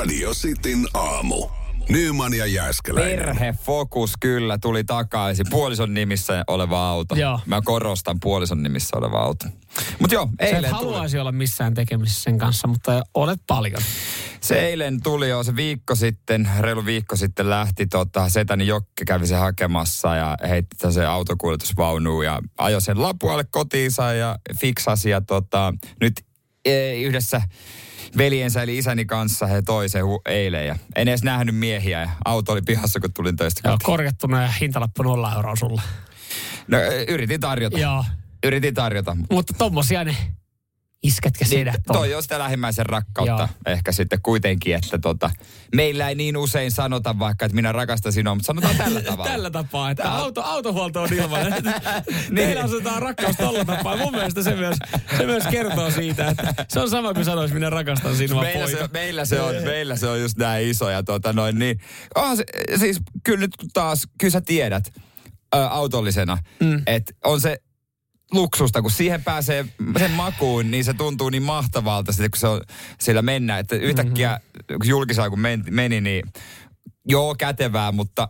Radio Cityn aamu. Nyman ja Jääskeläinen. Perhefokus kyllä tuli takaisin. Puolison nimissä oleva auto. Joo. Mä korostan puolison nimissä oleva auto. Mutta joo, Sä et eilen tuli. haluaisi olla missään tekemisissä sen kanssa, mutta olet paljon. Se eilen tuli jo, se viikko sitten, reilu viikko sitten lähti tota, Setäni Jokke kävi se hakemassa ja heitti se autokuljetusvaunuun ja ajoi sen lapualle kotiinsa ja fiksasi ja tota, nyt e, yhdessä veljensä eli isäni kanssa he toi se hu- eilen ja en edes nähnyt miehiä ja auto oli pihassa kun tulin töistä Joo, korjattuna ja hintalappu nolla euroa sulle. No, yritin tarjota. Joo, Yritin tarjota. mutta tommosia ne isket ja sedät on. Toi on sitä lähimmäisen rakkautta Joo. ehkä sitten kuitenkin, että tota, meillä ei niin usein sanota vaikka, että minä rakastan sinua, mutta sanotaan tällä tavalla. Tällä tapaa, että Tää- auto, autohuolto on ilman. Meillä asetetaan rakkaus tällä tapaa. Mun mielestä se myös, se myös kertoo siitä, että se on sama kuin sanoisi, minä rakastan sinua Meillä poika. se, meillä, se on, meillä se on just näin iso ja tota noin niin. Oh, se, siis kyllä nyt taas, kyllä sä tiedät autollisena, mm. että on se luksusta, kun siihen pääsee sen makuun, niin se tuntuu niin mahtavalta sitten, kun se on siellä mennä. Että yhtäkkiä, mm-hmm. kun julkisella kun meni, niin joo, kätevää, mutta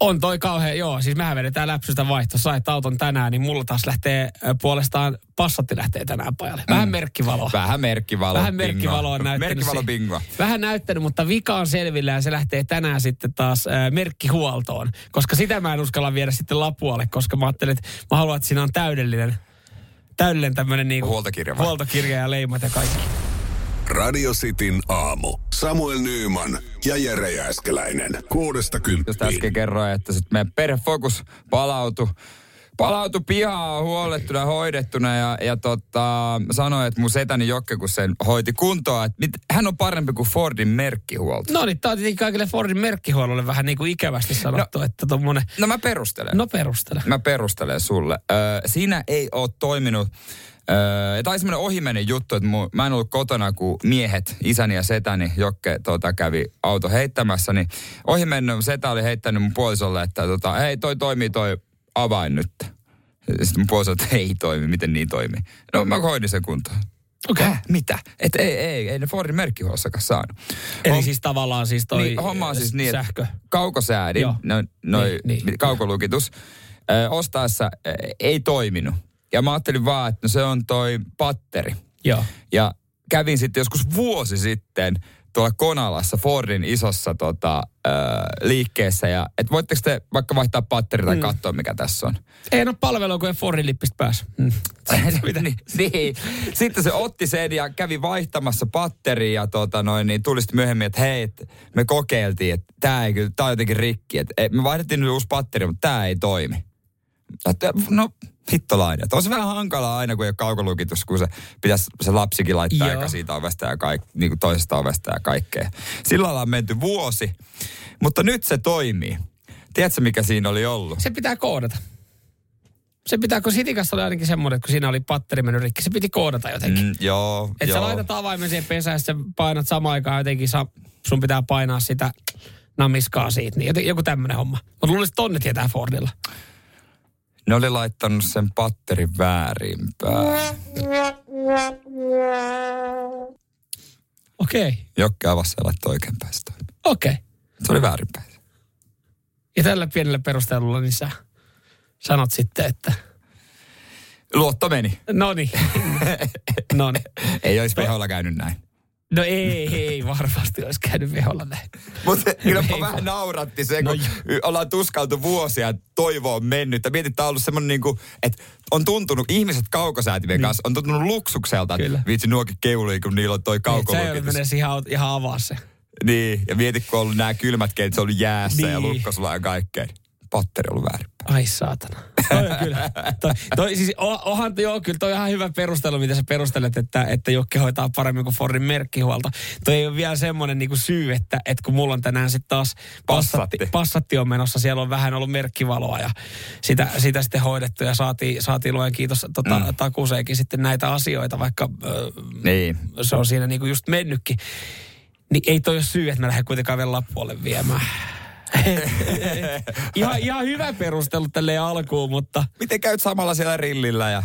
On toi kauhean, joo. Siis mehän vedetään läpsystä vaihto. Sait auton tänään, niin mulla taas lähtee puolestaan Passatti lähtee tänään pajalle. Vähän merkkivaloa. vähän merkkivalo. Vähän merkkivaloa on näyttänyt. Merkkivalo bingoa. Vähän näyttänyt, mutta vika on selvillä ja se lähtee tänään sitten taas äh, merkkihuoltoon. Koska sitä mä en uskalla viedä sitten lapualle, koska mä ajattelin, että mä haluan, että siinä on täydellinen, täydellinen tämmöinen niin Huoltokirja vai? huoltokirja ja leimat ja kaikki. Radio Cityn aamu. Samuel Nyman ja Jere Jääskeläinen. Kuudesta Just kymppiin. äsken kerroin, että sit meidän perhefokus palautui palautui pihaa huolettuna, hoidettuna ja, ja tota, sanoi, että mun setäni Jokke, kun sen hoiti kuntoa, että mit, hän on parempi kuin Fordin merkkihuolto. No niin, tää on tietenkin kaikille Fordin merkkihuollolle vähän niin kuin ikävästi sanottu, no, että tommonen, No mä perustelen. no perustele. Mä perustelen sulle. Ö, siinä ei ole toiminut, ö, ja tämä oli semmoinen ohimennen juttu, että mu, mä en ollut kotona, kun miehet, isäni ja setäni, Jokke tota, kävi auto heittämässä, niin ohimennen setä oli heittänyt mun puolisolle, että tota, hei toi toimii toi avain nyt. Sitten mun puoliso, että ei toimi, miten niin toimii. No mä hoidin sen kuntoon. Okei. Häh, mitä? Et ei, ei, ei ne Fordin merkkihuolssakaan saanut. Eli Hom- siis tavallaan siis toi niin, homma on siis niin, että sähkö. kaukosäädin, no, noi, Niin, niin. kaukolukitus, ö, ostaessa ö, ei toiminut. Ja mä ajattelin vaan, että no se on toi patteri. Joo. Ja kävin sitten joskus vuosi sitten tuolla Konalassa Fordin isossa tota, ö, liikkeessä. Ja et voitteko te vaikka vaihtaa patteri tai Mm. katsoa, mikä tässä on? Ei ole palvelua, kun ei Fordin lippistä pääs. Mm. niin, niin. Sitten se otti sen ja kävi vaihtamassa patteria ja tota noin, niin tuli sitten myöhemmin, että hei, et me kokeiltiin, että tämä ei kyllä, tää on jotenkin rikki. Et, et me vaihdettiin nyt uusi patteri, mutta tämä ei toimi. No, hittolainen. Että on se vähän hankalaa aina, kun ei ole kaukolukitus, kun se pitäisi se lapsikin laittaa Joo. eka siitä ovesta ja kaik, niin kuin toisesta ovesta ja kaikkea. Sillä lailla on menty vuosi, mutta nyt se toimii. Tiedätkö, mikä siinä oli ollut? Se pitää koodata. Se pitää, kun Sitikassa oli ainakin semmoinen, että kun siinä oli patteri mennyt rikki, se piti koodata jotenkin. Mm, joo, että sä laitat avaimen siihen pesään ja painat samaan aikaan jotenkin, sa, sun pitää painaa sitä namiskaa siitä. Niin joten, joku tämmöinen homma. Mutta luulisin, että tonne tietää Fordilla. Ne oli laittanut sen patterin väärinpäin. Okei, okay. Jokke avasi ja laittoi oikeinpäin sitä. okei. Okay. Se oli väärinpäin. Ja tällä pienellä perustelulla niin sä sanot sitten, että Luotto meni. no niin. Ei olisi veholla käynyt näin. No ei, ei varmasti olisi käynyt veholla näin. Mutta kyllä Ei mä vähän nauratti se, kun No ollaan tuskaltu vuosia ja toivo on mennyt. Ja mietit, että on ollut semmoinen niin kuin, että on tuntunut, ihmiset kaukosäätimien kanssa on tuntunut luksukselta. Niin. Kyllä. Vitsi nuokin keului, kun niillä on toi Sä kaukolukitus. mennä siihen aut- ihan avaa se. Niin, ja mietit, kun on ollut nämä kylmät keitit, se on ollut jäässä ja Niin. lukkosella ja kaikkea. Patteri on ollut väärinpäin. Ai saatana. Toi on kyllä. Toi, toi, siis o- onhan, joo, kyllä toi on ihan hyvä perustelu, mitä sä perustelet, että, että Jokke hoitaa paremmin kuin Fordin merkkihuolto. Toi ei ole vielä semmoinen niinku syy, että, että kun mulla on tänään sitten taas passatti, Passatti. passatti on menossa, siellä on vähän ollut merkkivaloa ja sitä, sitä sitten hoidettu ja saatiin, saatiin luen kiitos tota, mm. takuuseenkin sitten näitä asioita, vaikka ö, Niin. se on siinä niinku just mennytkin. Niin ei toi ole syy, että mä lähden kuitenkaan vielä lappuolle viemään. ihan, ihan hyvä perustelu tälle alkuun, mutta Miten käyt samalla siellä rillillä ja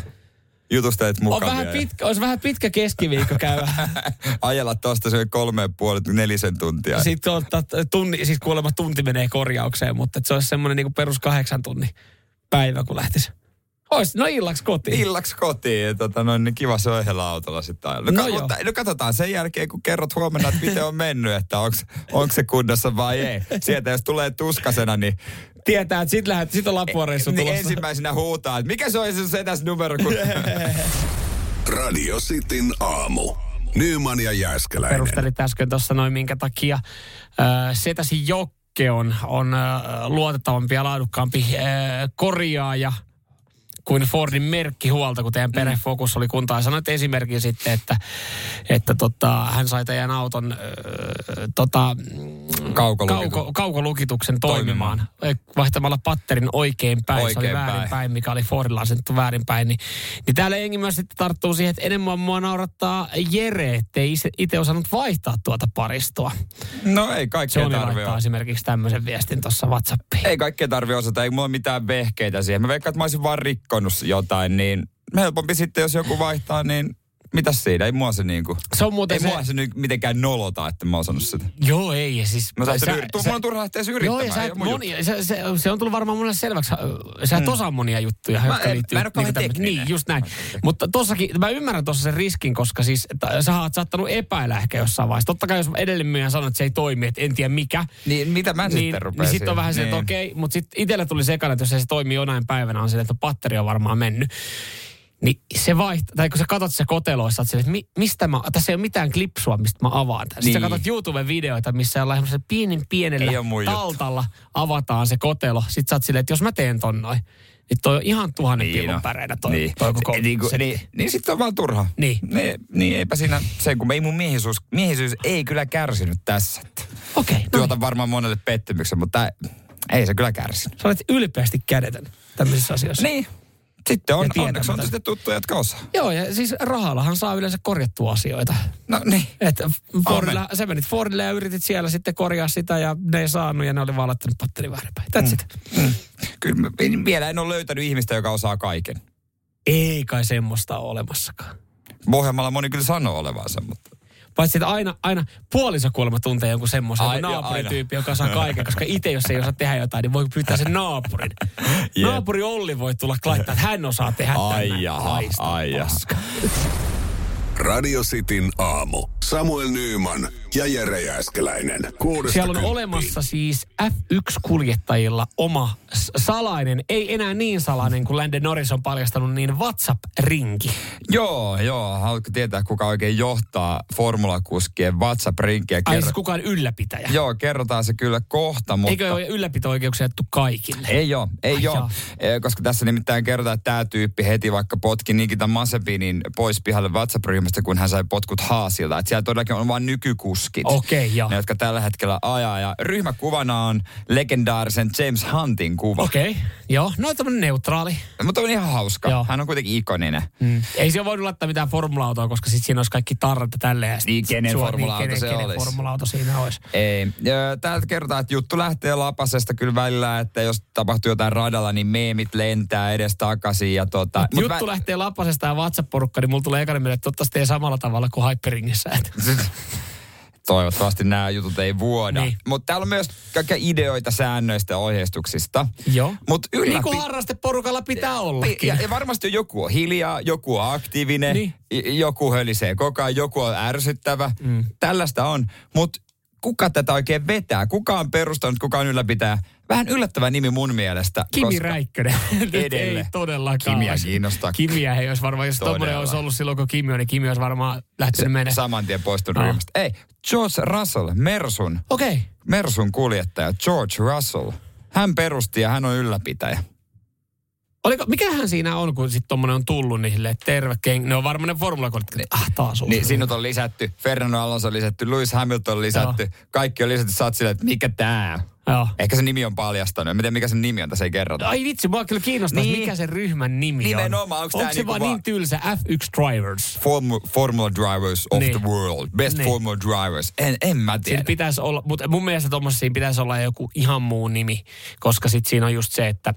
jutustelet On mukavia. vähän pitkä, olisi vähän pitkä keskiviikko käydä. Ajella tosta se kolme puoli, nelisen tuntia. Sitten ottaa tunni, siis kuulemma tunti menee korjaukseen, mutta se olisi semmoinen niin perus kahdeksan tunnin päivä, kun lähtisi. Ois, no illaksi kotiin. Illaksi kotiin. Tota, noin, niin kiva soihella autolla sitten. No No, joo. mutta, no katsotaan sen jälkeen, kun kerrot huomenna, että miten on mennyt, että onko se kunnossa vai ei. Sieltä jos tulee tuskasena, niin, Tietää, että sit, lähdet, sit on Lapuareissu niin tulossa. ensimmäisenä huutaa, että mikä se olisi se setäs numero, kun... Radio Cityn aamu. Nyman ja Jääskeläinen. Perustelit äsken tuossa noin, minkä takia äh, Setäsi Jokke on, on äh, luotettavampi ja laadukkaampi äh, korjaaja kuin Fordin merkkihuolto, kun teidän perhefokus oli kuntaa. Sanoit esimerkin sitten, että, että tota, hän sai teidän auton äh, tota, Kaukolukitu- kauko, kaukolukituksen toimimaan, vaihtamalla patterin oikein päin. se oli Oikein väärin päin. päin, mikä oli Fordilla asettu väärin päin. Niin, niin täällä jengi myös sitten tarttuu siihen, että enemmän mua naurattaa Jere, ettei itse osannut vaihtaa tuota paristoa. No ei kaikkea tarvitse. laittaa esimerkiksi tämmöisen viestin tuossa WhatsAppiin. Ei kaikkea tarvitse osata, ei mulla ole mitään vehkeitä siihen. Mä veikkaan, että mä olisin vaan rikkonut jotain, niin helpompi sitten, jos joku vaihtaa, niin mitäs siinä? Ei mua se niinku... Se on muuten Ei se... mua se nyt mitenkään nolota, että mä oon osannut sitä. Joo, ei. ja Siis, Mä sä- yrit... sä- Mulla on turha lähteä edes Joo, yrittämään. ja sä et ole moni, se, se, se, on tullut varmaan mulle selväksi. Sä et osaa monia juttuja, Mä jotka en- liittyy... mä en tämmöt- tekninen. Niin, just näin. Mutta tossakin, mä ymmärrän tuossa sen riskin, koska siis että sä oot saattanut epäillä ehkä jossain vaiheessa. Totta kai jos edellinen myyjä sanoo, että se ei toimi, että en tiedä mikä. Niin, mitä mä niin, sitten rupean niin sitten on vähän se, että niin. okei, mutta sitten itselle tuli sekana, että jos se toimii jonain päivänä, on silleen, että patteri on varmaan mennyt. Niin se vaihtaa, tai kun sä katsot se koteloissa, että, mi, mistä mä, tässä ei ole mitään klipsua, mistä mä avaan tämän. Sitten sä Niin. katsot YouTube-videoita, missä jollain pienin pienellä mun juttu. taltalla avataan se kotelo. Sitten sä oot silleen, että jos mä teen ton noin, niin toi on ihan tuhannen niin pilkun päreinä toi, niin. toi koko Se- niin, setti. niin, niin sitten on vaan turha. Niin. niin. Niin eipä siinä sen, kun ei mun miehisyys, miehisyys ei kyllä kärsinyt tässä. Okei, no Tuota varmaan monelle pettymyksen, mutta ei se kyllä kärsinyt. Sä olet ylpeästi kädetön tämmöisissä asioissa. Niin. Sitten on, onneksi on sitten tuttuja, jotka osaa. Joo, ja siis rahallahan saa yleensä korjattua asioita. No niin. Että Fordilla, sä menit Fordille ja yritit siellä sitten korjaa sitä ja ne ei saanut ja ne oli vaan laittanut patterin väärinpäin. That's Mm. it. Kyllä mä, vielä en ole löytänyt ihmistä, joka osaa kaiken. Ei kai semmoista ole olemassakaan. Pohjanmaalla moni kyllä sanoo olevansa, mutta... Paitsi, että aina, aina puoliso kuulemma tuntee jonkun semmoisen Ai- naapurityyppi, joka saa kaiken, koska itse jos ei osaa tehdä jotain, niin voi pyytää sen naapurin. Jep. Naapuri Olli voi tulla laittaa, että hän osaa tehdä Ai tämän. jaha, ai jaha. Radio Cityn aamu. Samuel Nyyman ja Jere Jääskeläinen. Siellä on kymppiin. olemassa siis F1-kuljettajilla oma salainen, ei enää niin salainen kuin Lando Norris on paljastanut, niin WhatsApp-rinki. Joo, joo. Haluatko tietää, kuka oikein johtaa formulakuskien WhatsApp-rinkiä? Ai Kerro- siis kukaan ylläpitäjä. Joo, kerrotaan se kyllä kohta, mutta... Eikö ole ylläpito-oikeuksia jättu kaikille? Ei ole, ei Ai ole. jaa. Eh, Koska tässä nimittäin kerrotaan, että tämä tyyppi heti vaikka potki Nikita Masepinin pois pihalle WhatsApp-ryhmästä, kun hän sai potkut Haasilta. Että siellä todellakin on vain nykykuskit. Okei, joo. Ne, jotka tällä hetkellä ajaa. Ja ryhmäkuvana on legendaarisen James Huntin kuva. Okei, okay. joo. No tämmönen neutraali. Mutta on ihan hauska. Joo. Hän on kuitenkin ikoninen. Mm. Ei se voinut laittaa mitään formula-autoa, koska sitten siinä olisi kaikki tarrat ja tälleen. ja Niin, kenen sua- formula-auto kenen, se kenen olisi. formula-auto siinä olisi. Ei. Ja Täältä kerrotaan, että juttu lähtee lapasesta kyllä välillä, että jos tapahtuu jotain radalla, niin meemit lentää edes takaisin. Ja tota, Mut mut juttu vä- lähtee lapasesta ja WhatsApp-porukka, niin mulla tulee ekana mieleen, että ei samalla tavalla kuin Hyperingissä. Toivottavasti nämä jutut ei vuoda. Niin. Niin. Mutta täällä on myös kaikkia ideoita säännöistä ja ohjeistuksista. Joo. Mut niin ylläpi- kuin harrasteporukalla pitää ollakin. ja, ja varmasti joku on hiljaa, joku on aktiivinen, Niin. niin. joku hölisee koko ajan, joku on ärsyttävä. Mm. Tällaista on. Mutta kuka tätä oikein vetää? Kuka on perustanut, kuka on ylläpitäjä? Vähän yllättävä nimi mun mielestä. Kimi koska- Räikkönen. Edelle. Ei todellakaan. Kimiä kiinnostaa. Kimiä ei olisi varmaan, jos tommonen olisi ollut silloin, kun Kimi on, niin Kimi olisi varmaan lähtenyt menemään. Saman tien poistunut Ah. ryhmästä. Ei, George Russell, Mersun, Okei. Okay. Mersun kuljettaja, George Russell. Hän perusti ja hän on ylläpitäjä. Oliko, mikähän siinä on, kun sitten tommonen on tullut, niin silleen, terve, keng... ne on varmaan ne formulakortit, ah, taas uusi. Niin sinut on lisätty, Fernando Alonso on lisätty, Lewis Hamilton on lisätty, kaikki on lisätty, sä että mikä tää? Joo. Ehkä se nimi on paljastanut, en tiedä mikä se nimi on, tässä ei kerrota. Ai vitsi, mua kyllä kiinnostaa, Niin. mikä se ryhmän nimi Nimenomaan, on. onks tää se niinku vaan niin tylsä? F1 Drivers. Formu- Formula Drivers of Niin. the World, Best Niin. Formula Drivers, en, en mä tiedä. Siinä pitäisi olla, mutta mun mielestä tuommoissa siinä pitäisi olla joku ihan muu nimi, koska sitten siinä on just se, että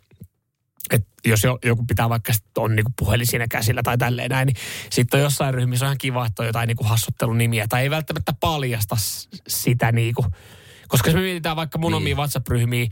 että jos jo, joku pitää vaikka sit on niinku puhelin siinä käsillä tai tälleen näin, niin sitten on jossain ryhmissä on ihan kiva, että on jotain niinku hassuttelunimiä tai ei välttämättä paljasta sitä niinku. Koska jos me mietitään vaikka mun Niin. omia WhatsApp-ryhmiä,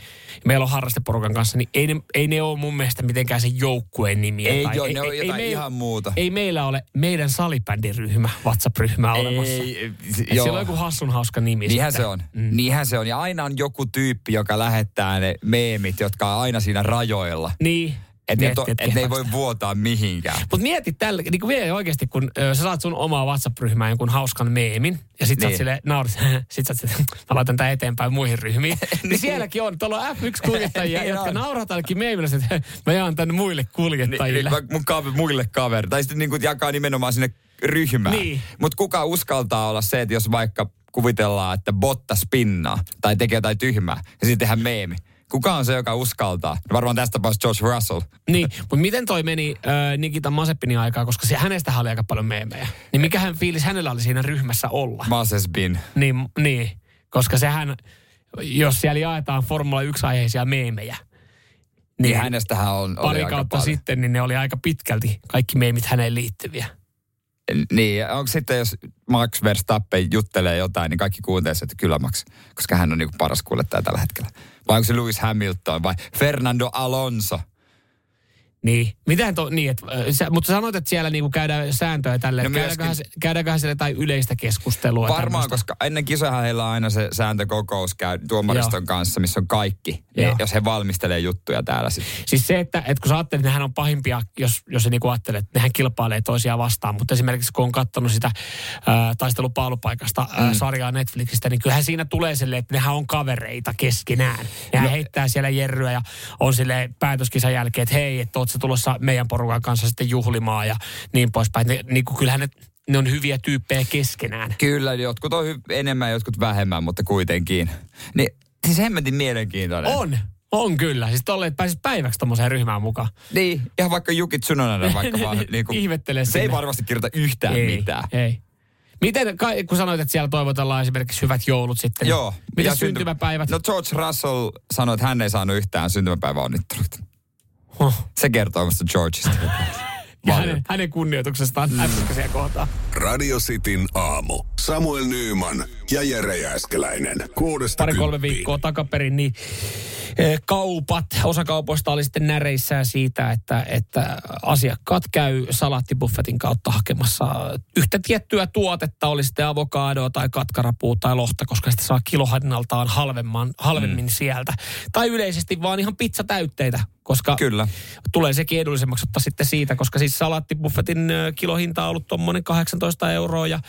meillä on harrasteporukan kanssa, niin ei ne, ei ne ole mun mielestä mitenkään se joukkueen nimiä. Ei, tai, joo, ne on jotain meillä- ihan muuta. Ei meillä ole meidän salibändiryhmä, WhatsApp-ryhmä olemassa. Ei, Et joo. siellä on joku hassun hauska nimi. Niinhän sitten. se on. Mm. Niinhän se on. Ja aina on joku tyyppi, joka lähettää ne meemit, jotka on aina siinä rajoilla. Niin. Että Miettii, et, että et ne ei voi vuotaa mihinkään. Mutta mieti tällä, niin kuin vielä oikeasti, kun ö, sä saat sun omaa WhatsApp-ryhmään jonkun hauskan meemin, ja sit sä oot Niin. sille naurat, sit sä oot mä laitan tän eteenpäin muihin ryhmiin. niin sielläkin on, tuolla on F1-kuljettajia, Niin jotka on. nauraa tällekin meemillä, että mä jaan tänne muille Niin, kuljettajille. niin, mun kaver, muille kaveri. Tai sitten niin jakaa nimenomaan sinne ryhmään. Niin. Mutta kuka uskaltaa olla se, että jos vaikka kuvitellaan, että botta spinnaa tai tekee jotain tyhmää, ja sitten tehdään meemi. Kuka on se, joka uskaltaa? No varmaan tästä tapauksessa George Russell. Niin, mutta miten toi meni äh, Nikita Mazepinin aikaa, koska se, hänestä oli aika paljon meemejä. Niin mikähän fiilis hänellä oli siinä ryhmässä olla? Moses Bin. Niin, niin, koska sehän, jos siellä jaetaan Formula 1-aiheisia meemejä, Niin hänestähän on, oli pari aika kautta paljon. sitten, niin ne oli aika pitkälti kaikki meemit häneen liittyviä. Niin, onko sitten, jos Max Verstappen juttelee jotain, niin kaikki kuuntelee, että kyllä Max, koska hän on niin paras kuljettaja tällä hetkellä. Vai onko se Lewis Hamilton vai Fernando Alonso? Niin. Miten to, niin, et, sä, mutta sanoit, että siellä niinku käydään sääntöjä tälle. No käydäänköhän, käydäänköhän siellä jotain yleistä keskustelua? Varmaan, tämmöistä? koska ennen kisoja heillä on aina se sääntökokous käy tuomariston Joo. kanssa, missä on kaikki. Niin, Joo. jos he valmistelee juttuja täällä sitten. Siis se, että, että kun sä ajattelet, että nehän on pahimpia, jos, jos sä niinku ajattelet, että nehän kilpailee toisiaan vastaan. Mutta esimerkiksi kun on katsonut sitä ää, taistelupaalupaikasta ää, Mm. sarjaa Netflixistä, niin kyllähän siinä tulee silleen, että nehän on kavereita keskenään. Nehän no. heittää siellä jerryä ja on sille päätöskisan jälkeen, että hei, että oot sä tulossa meidän porukan kanssa sitten juhlimaan ja niin poispäin. Ne, niin kuin kyllähän ne, ne on hyviä tyyppejä keskenään. Kyllä, jotkut on hy- enemmän, jotkut vähemmän, mutta kuitenkin. Niin, siis hemmetin mielenkiintoinen. On, on kyllä. Siis tolle, että pääsis päiväksi tommoseen ryhmään mukaan. Niin, ihan vaikka Jukit Tsunonen vaikka vaan. Niin kuin, Ihmettelee se ei sinne. varmasti kirjoita yhtään ei, mitään. Ei. Miten, kun sanoit, että siellä toivotellaan esimerkiksi hyvät joulut sitten. Joo. Mitä syntymäpäivät? No George Russell sanoi, että hän ei saanut yhtään syntymäpäiväonnitteluita. Huh. Se kertoo musta Georgeista. Ja hänen, hänen kunnioituksestaan mm. siellä kohtaa. Radio Cityn aamu. Samuel Nyyman ja Jere Jääskeläinen. Kuudesta Pari-kolme kymppiin. viikkoa takaperin, niin eh, kaupat, osa kaupoista oli sitten näreissään siitä, että, että asiakkaat käy salaattibuffetin kautta hakemassa yhtä tiettyä tuotetta, oli sitten avokadoa tai katkarapuu tai lohta, koska sitä saa kilohinnaltaan halvemman, halvemmin mm. sieltä. Tai yleisesti vaan ihan pizzatäytteitä, koska Kyllä. tulee sekin edullisemmaksi ottaa sitten siitä, koska siis salaattibuffetin kilohinta on ollut tuommoinen 18 euroa ja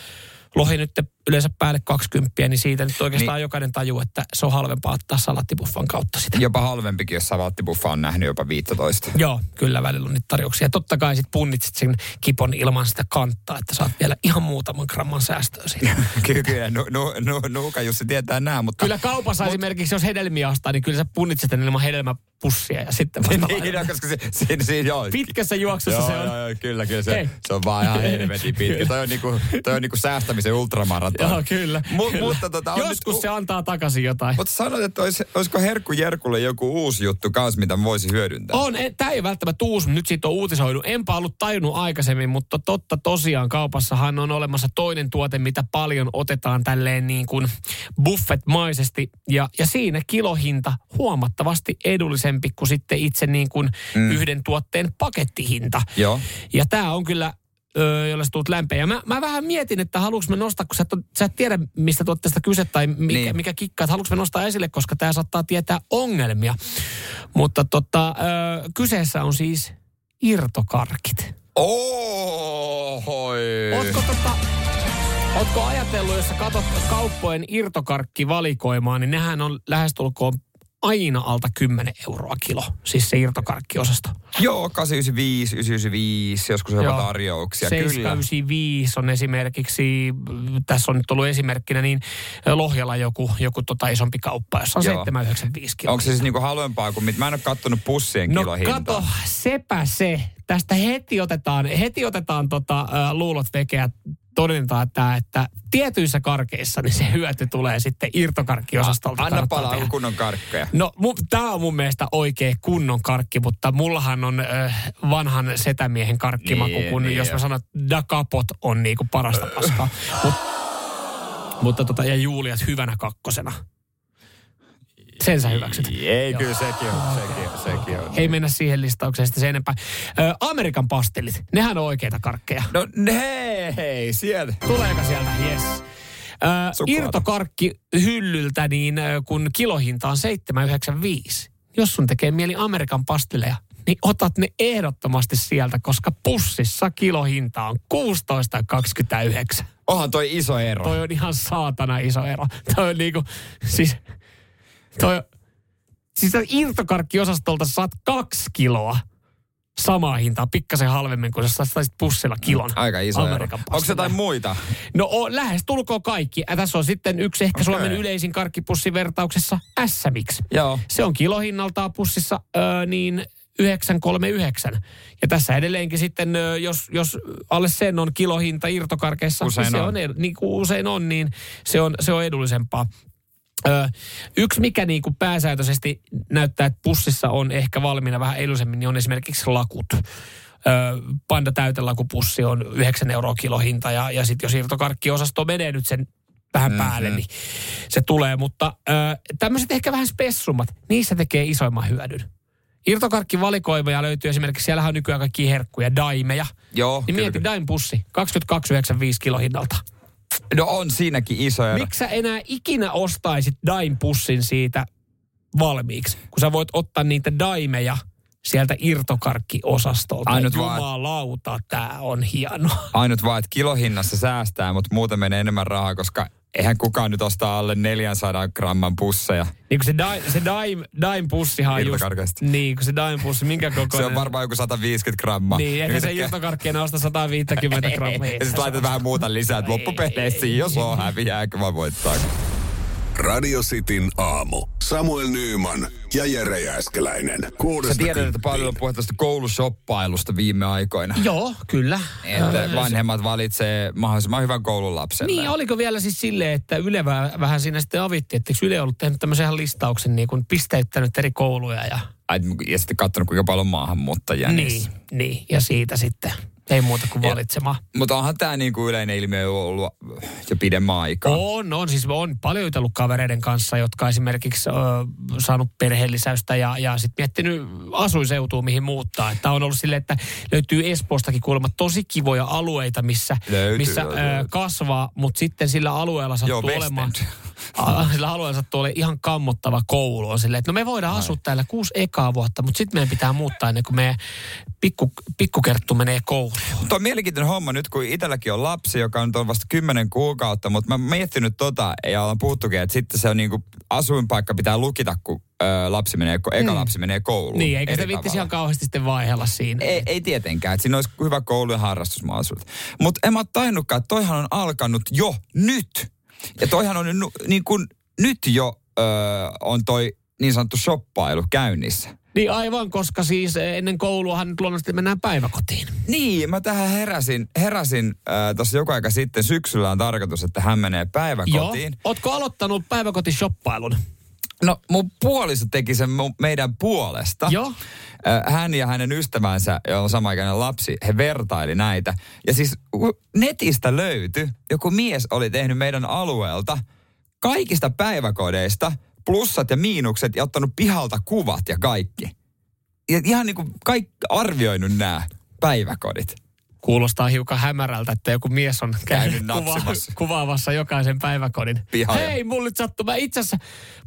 lohi nyt yleensä päälle 20, niin siitä nyt oikeastaan niin. jokainen tajuu, että se on halvempaa ottaa salaattibuffan kautta sitä. Jopa halvempikin, jos savaattibuffa on nähnyt jopa 15. Joo, kyllä välillä on niitä tarjouksia. Ja totta kai sitten punnitsit sen kipon ilman sitä kanttaa, että saat vielä ihan muutaman gramman säästöä siitä. kyllä, kyllä. Nu, nu, nu, Nuuka Jussi tietää nämä, mutta... Kyllä kaupassa Mut, esimerkiksi, jos hedelmiä ostaa, niin kyllä sä punnitset ne ilman hedelmäpussia ja sitten vasta niin, no, koska se, siinä, siinä, joo. Pitkässä juoksussa joo, se on. Joo, joo, kyllä, kyllä. Se, Hei. se on vaan ihan helvetin pitkä. toi on, niinku, toi on niinku säästämisen ultramaraton. Joo, kyllä. Mu, kyllä. Mutta tota, Joskus nyt, se antaa takaisin jotain. Mutta sanoit, että olis, olisiko Herkku Jerkulle joku uusi juttu kanssa, mitä voisi hyödyntää? On, tämä ei välttämättä uusi, nyt siitä on uutisoidu. Enpä ollut tajunnut aikaisemmin, mutta totta tosiaan kaupassahan on olemassa toinen tuote, mitä paljon otetaan tälleen niin kuin buffetmaisesti. Ja, ja siinä kilohinta huomattavasti edullisempi kuin sitten itse niin kuin mm. yhden tuotteen pakettihinta. Joo. Ja tämä on kyllä öö, jolla sä tulet lämpeä. Ja mä, mä vähän mietin, että haluanko me nostaa, kun sä et, sä et tiedä, mistä tuotteesta kyse tai mikä, Niin. mikä kikka, että haluanko me nostaa esille, koska tämä saattaa tietää ongelmia. Mutta tota, öö, kyseessä on siis irtokarkit. Ohoi. Ootko tota, Ootko ajatellut, jos sä katsot kauppojen irtokarkkivalikoimaa, niin nehän on lähestulkoon aina alta 10 euroa kilo, siis se irtokarkkiosasto. Joo, 895, 995, joskus jopa Joo. tarjouksia. Kyllä. 795 on esimerkiksi, tässä on nyt ollut esimerkkinä, niin Lohjalla joku, joku tota isompi kauppa, jossa on Joo. 795 kiloa. Onko se siis niinku halvempaa kuin mit? Mä en ole kattonut pussien No kilohintaa. kato, sepä se. Tästä heti otetaan, heti otetaan tota, luulot vekeä todentaa, että, että tietyissä karkeissa niin se hyöty tulee sitten irtokarkkiosastolta. Anna palaa tehdä. kunnon karkkeja. No, tämä on mun mielestä oikea kunnon karkki, mutta mullahan on äh, vanhan setämiehen karkkimaku, Niin, kun niin jos jo. mä sanon, että Da Capot on niinku parasta paskaa. Mut, mutta tota, ja Juliat hyvänä kakkosena. Sen sä hyväksyt. Ei, Joo. kyllä sekin on, sekin on, sekin on. Ei mennä siihen listaukseen sitten sen enempää. Ö, Amerikan pastillit, nehän on oikeita karkkeja. No hei, hei, sieltä. Tuleeko sieltä? Yes. Ö, Suklaata. irtokarkki hyllyltä, niin kun kilohinta on 7,95. Jos sun tekee mieli Amerikan pastilleja, niin otat ne ehdottomasti sieltä, koska pussissa kilohinta on 16,29. Onhan toi iso ero. Toi on ihan saatana iso ero. Toi on niinku, siis, toi, siis irtokarkkiosastolta saat kaksi kiloa samaa hintaa, pikkasen halvemmin kuin sä saisit pussilla kilon. Aika iso ero. Amerikan Onko pastilleja. jotain muita? No o, lähes tulkoon kaikki. Ja tässä on sitten yksi ehkä Okei. Suomen yleisin karkkipussi vertauksessa S-Mix. Joo. Se on kilohinnaltaan pussissa öö, niin 939. Ja tässä edelleenkin sitten, jos, jos alle sen on kilohinta irtokarkeissa, Usein niin, se on. on. niin kuin usein on, niin se on, se on edullisempaa. Öö, yksi, mikä niin kuin pääsääntöisesti näyttää, että pussissa on ehkä valmiina vähän edullisemmin, niin on esimerkiksi lakut. Öö, Panda täytelakupussi on 9 euroa kilohinta ja, ja sitten jos irtokarkkiosasto menee nyt sen vähän Mhm. päälle, niin se tulee. Mutta öö, tämmöiset ehkä vähän spessummat, niissä tekee isoimman hyödyn. Irtokarkkivalikoimaja löytyy esimerkiksi, siellähän on nykyään kaikki herkkuja, daimeja. Joo, Niin mieti, daim-pussi, 22,95 kilohinnalta. No on siinäkin iso ero. Miksi sä enää ikinä ostaisit daim-pussin siitä valmiiksi, kun sä voit ottaa niitä daimeja sieltä irtokarkkiosastolta. Ainut vaan- Jumalauta, tää on hieno. Ainut vaan, että kilohinnassa säästää, mutta muuten menee enemmän rahaa, koska eihän kukaan nyt ostaa alle 400 gramman pusseja. Niin kun se, daim, se daim, daim-pussihan on just... Niin, kun se daim-pussi, minkä kokoinen? Se on varmaan joku 150 grammaa. Niin, eikä se irtokarkkeena osta 150 grammia. Ja sitten laitat vähän muuta lisää, että loppupeleissä, jos on häviääkö mä voittaa. Radio Cityn aamu. Samuel Nyyman ja Jere Jääskeläinen. Sä Kuudesta tiedät, että paljon on puhetta tästä koulusoppailusta viime aikoina. Joo, kyllä. Että vanhemmat valitsee mahdollisimman hyvän koulun lapselle. Niin, oliko vielä siis silleen, että Yle vähän, siinä sitten avitti, että eikö Yle ollut tehnyt tämmöisen listauksen, niin kuin pisteyttänyt eri kouluja ja Ai, Ja sitten katsonut, kuinka paljon on maahanmuuttajia niin, niissä. niin, ja siitä sitten ei muuta kuin valitsemaan. Mutta onhan tämä niinku yleinen ilmiö ollut jo pidemmän aikaa. On, on. Siis on paljon jutellut kavereiden kanssa, jotka esimerkiksi ö, saanut perheellisäystä ja, ja sitten miettinyt asuiseutua, mihin muuttaa. Että on ollut silleen, että löytyy Espoostakin kuulemma tosi kivoja alueita, missä, Löytyy, missä ö, kasvaa, mutta sitten sillä alueella sattuu Joo, olemaan... Sillä alueella sattuu olemaan ihan kammottava koulu. On silleen, että no me voidaan asua täällä kuusi ekaa vuotta, mutta sitten meidän pitää muuttaa ennen kuin meidän pikku, pikkukerttu menee kouluun. Tuo on mielenkiintoinen homma nyt, kun itselläkin on lapsi, joka on on vasta 10 kuukautta, mutta mä miettinyt tota, ja ollaan puhuttukin, että sitten se on niinku, asuinpaikka pitää lukita, kun ö, lapsi menee, eka Mm. lapsi menee kouluun. Niin, eikä se tavalla. ihan kauheasti sitten vaihella siinä. Ei, ei tietenkään, että siinä olisi hyvä koulu ja harrastusmahdollisuudet. Mutta en mä ole tajunnutkaan, että toihan on alkanut jo nyt. Ja toihan on niin kuin, nyt jo ö, on toi niin sanottu shoppailu käynnissä. Niin aivan, koska siis ennen kouluahan nyt luonnollisesti mennään päiväkotiin. Niin, mä tähän heräsin, heräsin äh, tuossa joku aika sitten. Syksyllä on tarkoitus, että hän menee päiväkotiin. Joo. Ootko aloittanut päiväkotishoppailun? No mun puoliso teki sen meidän puolesta. Joo. Äh, Hän ja hänen ystävänsä, jolla on samaikäinen lapsi, he vertaili näitä. Ja siis netistä löytyi, joku mies oli tehnyt meidän alueelta kaikista päiväkodeista plussat ja miinukset ja ottanut pihalta kuvat ja kaikki. Ja ihan niin kuin kaikki arvioinut nämä päiväkodit. Kuulostaa hiukan hämärältä, että joku mies on käynyt kuva- kuvaamassa jokaisen päiväkodin. Pihalle. Hei, mulle nyt sattuu. Mä itse asiassa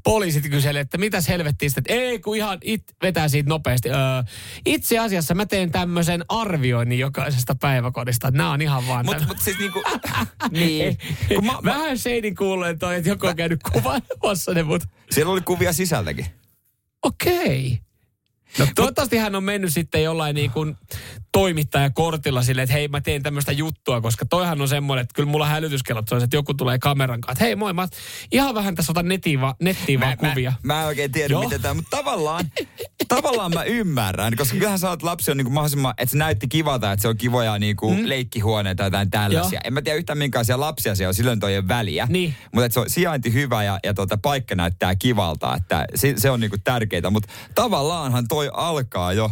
poliisit kyseli, että mitäs helvettiä sitten. Ei, kun ihan it, vetää siitä nopeasti. Öö, itse asiassa mä teen tämmöisen arvioinnin jokaisesta päiväkodista. Nämä on ihan vaan Mutta mut siis niinku, niin. Kun mä, mä, Vähän seinin kuulleen toi, että joku on käynyt kuvaamassa ne, mutta siellä oli kuvia sisältäkin. okei. No toivottavasti hän on mennyt sitten jollain niin kuin toimittajakortilla silleen, että hei mä teen tämmöistä juttua, koska toihan on semmoinen, että kyllä mulla hälytyskellot on, että joku tulee kameran kanssa, että hei moi, mä ihan vähän tässä otan nettiin, va, nettiin vaan mä, kuvia. Mä, mä en oikein tiedä, Joo. miten tämä, mutta tavallaan, tavallaan mä ymmärrän, koska kyllähän sä oot lapsi on niinku mahdollisimman, että se näytti kivalta, että se on kivoja niinku mm. leikkihuoneita tai jotain tällaisia. Joo. En mä tiedä yhtään minkälaisia lapsia siellä on, silloin toi ole väliä. Niin. Mutta että se on sijainti hyvä ja, ja tota, paikka näyttää kivalta, että se, se on niinku tärkeää. Mutta tavallaanhan toi alkaa jo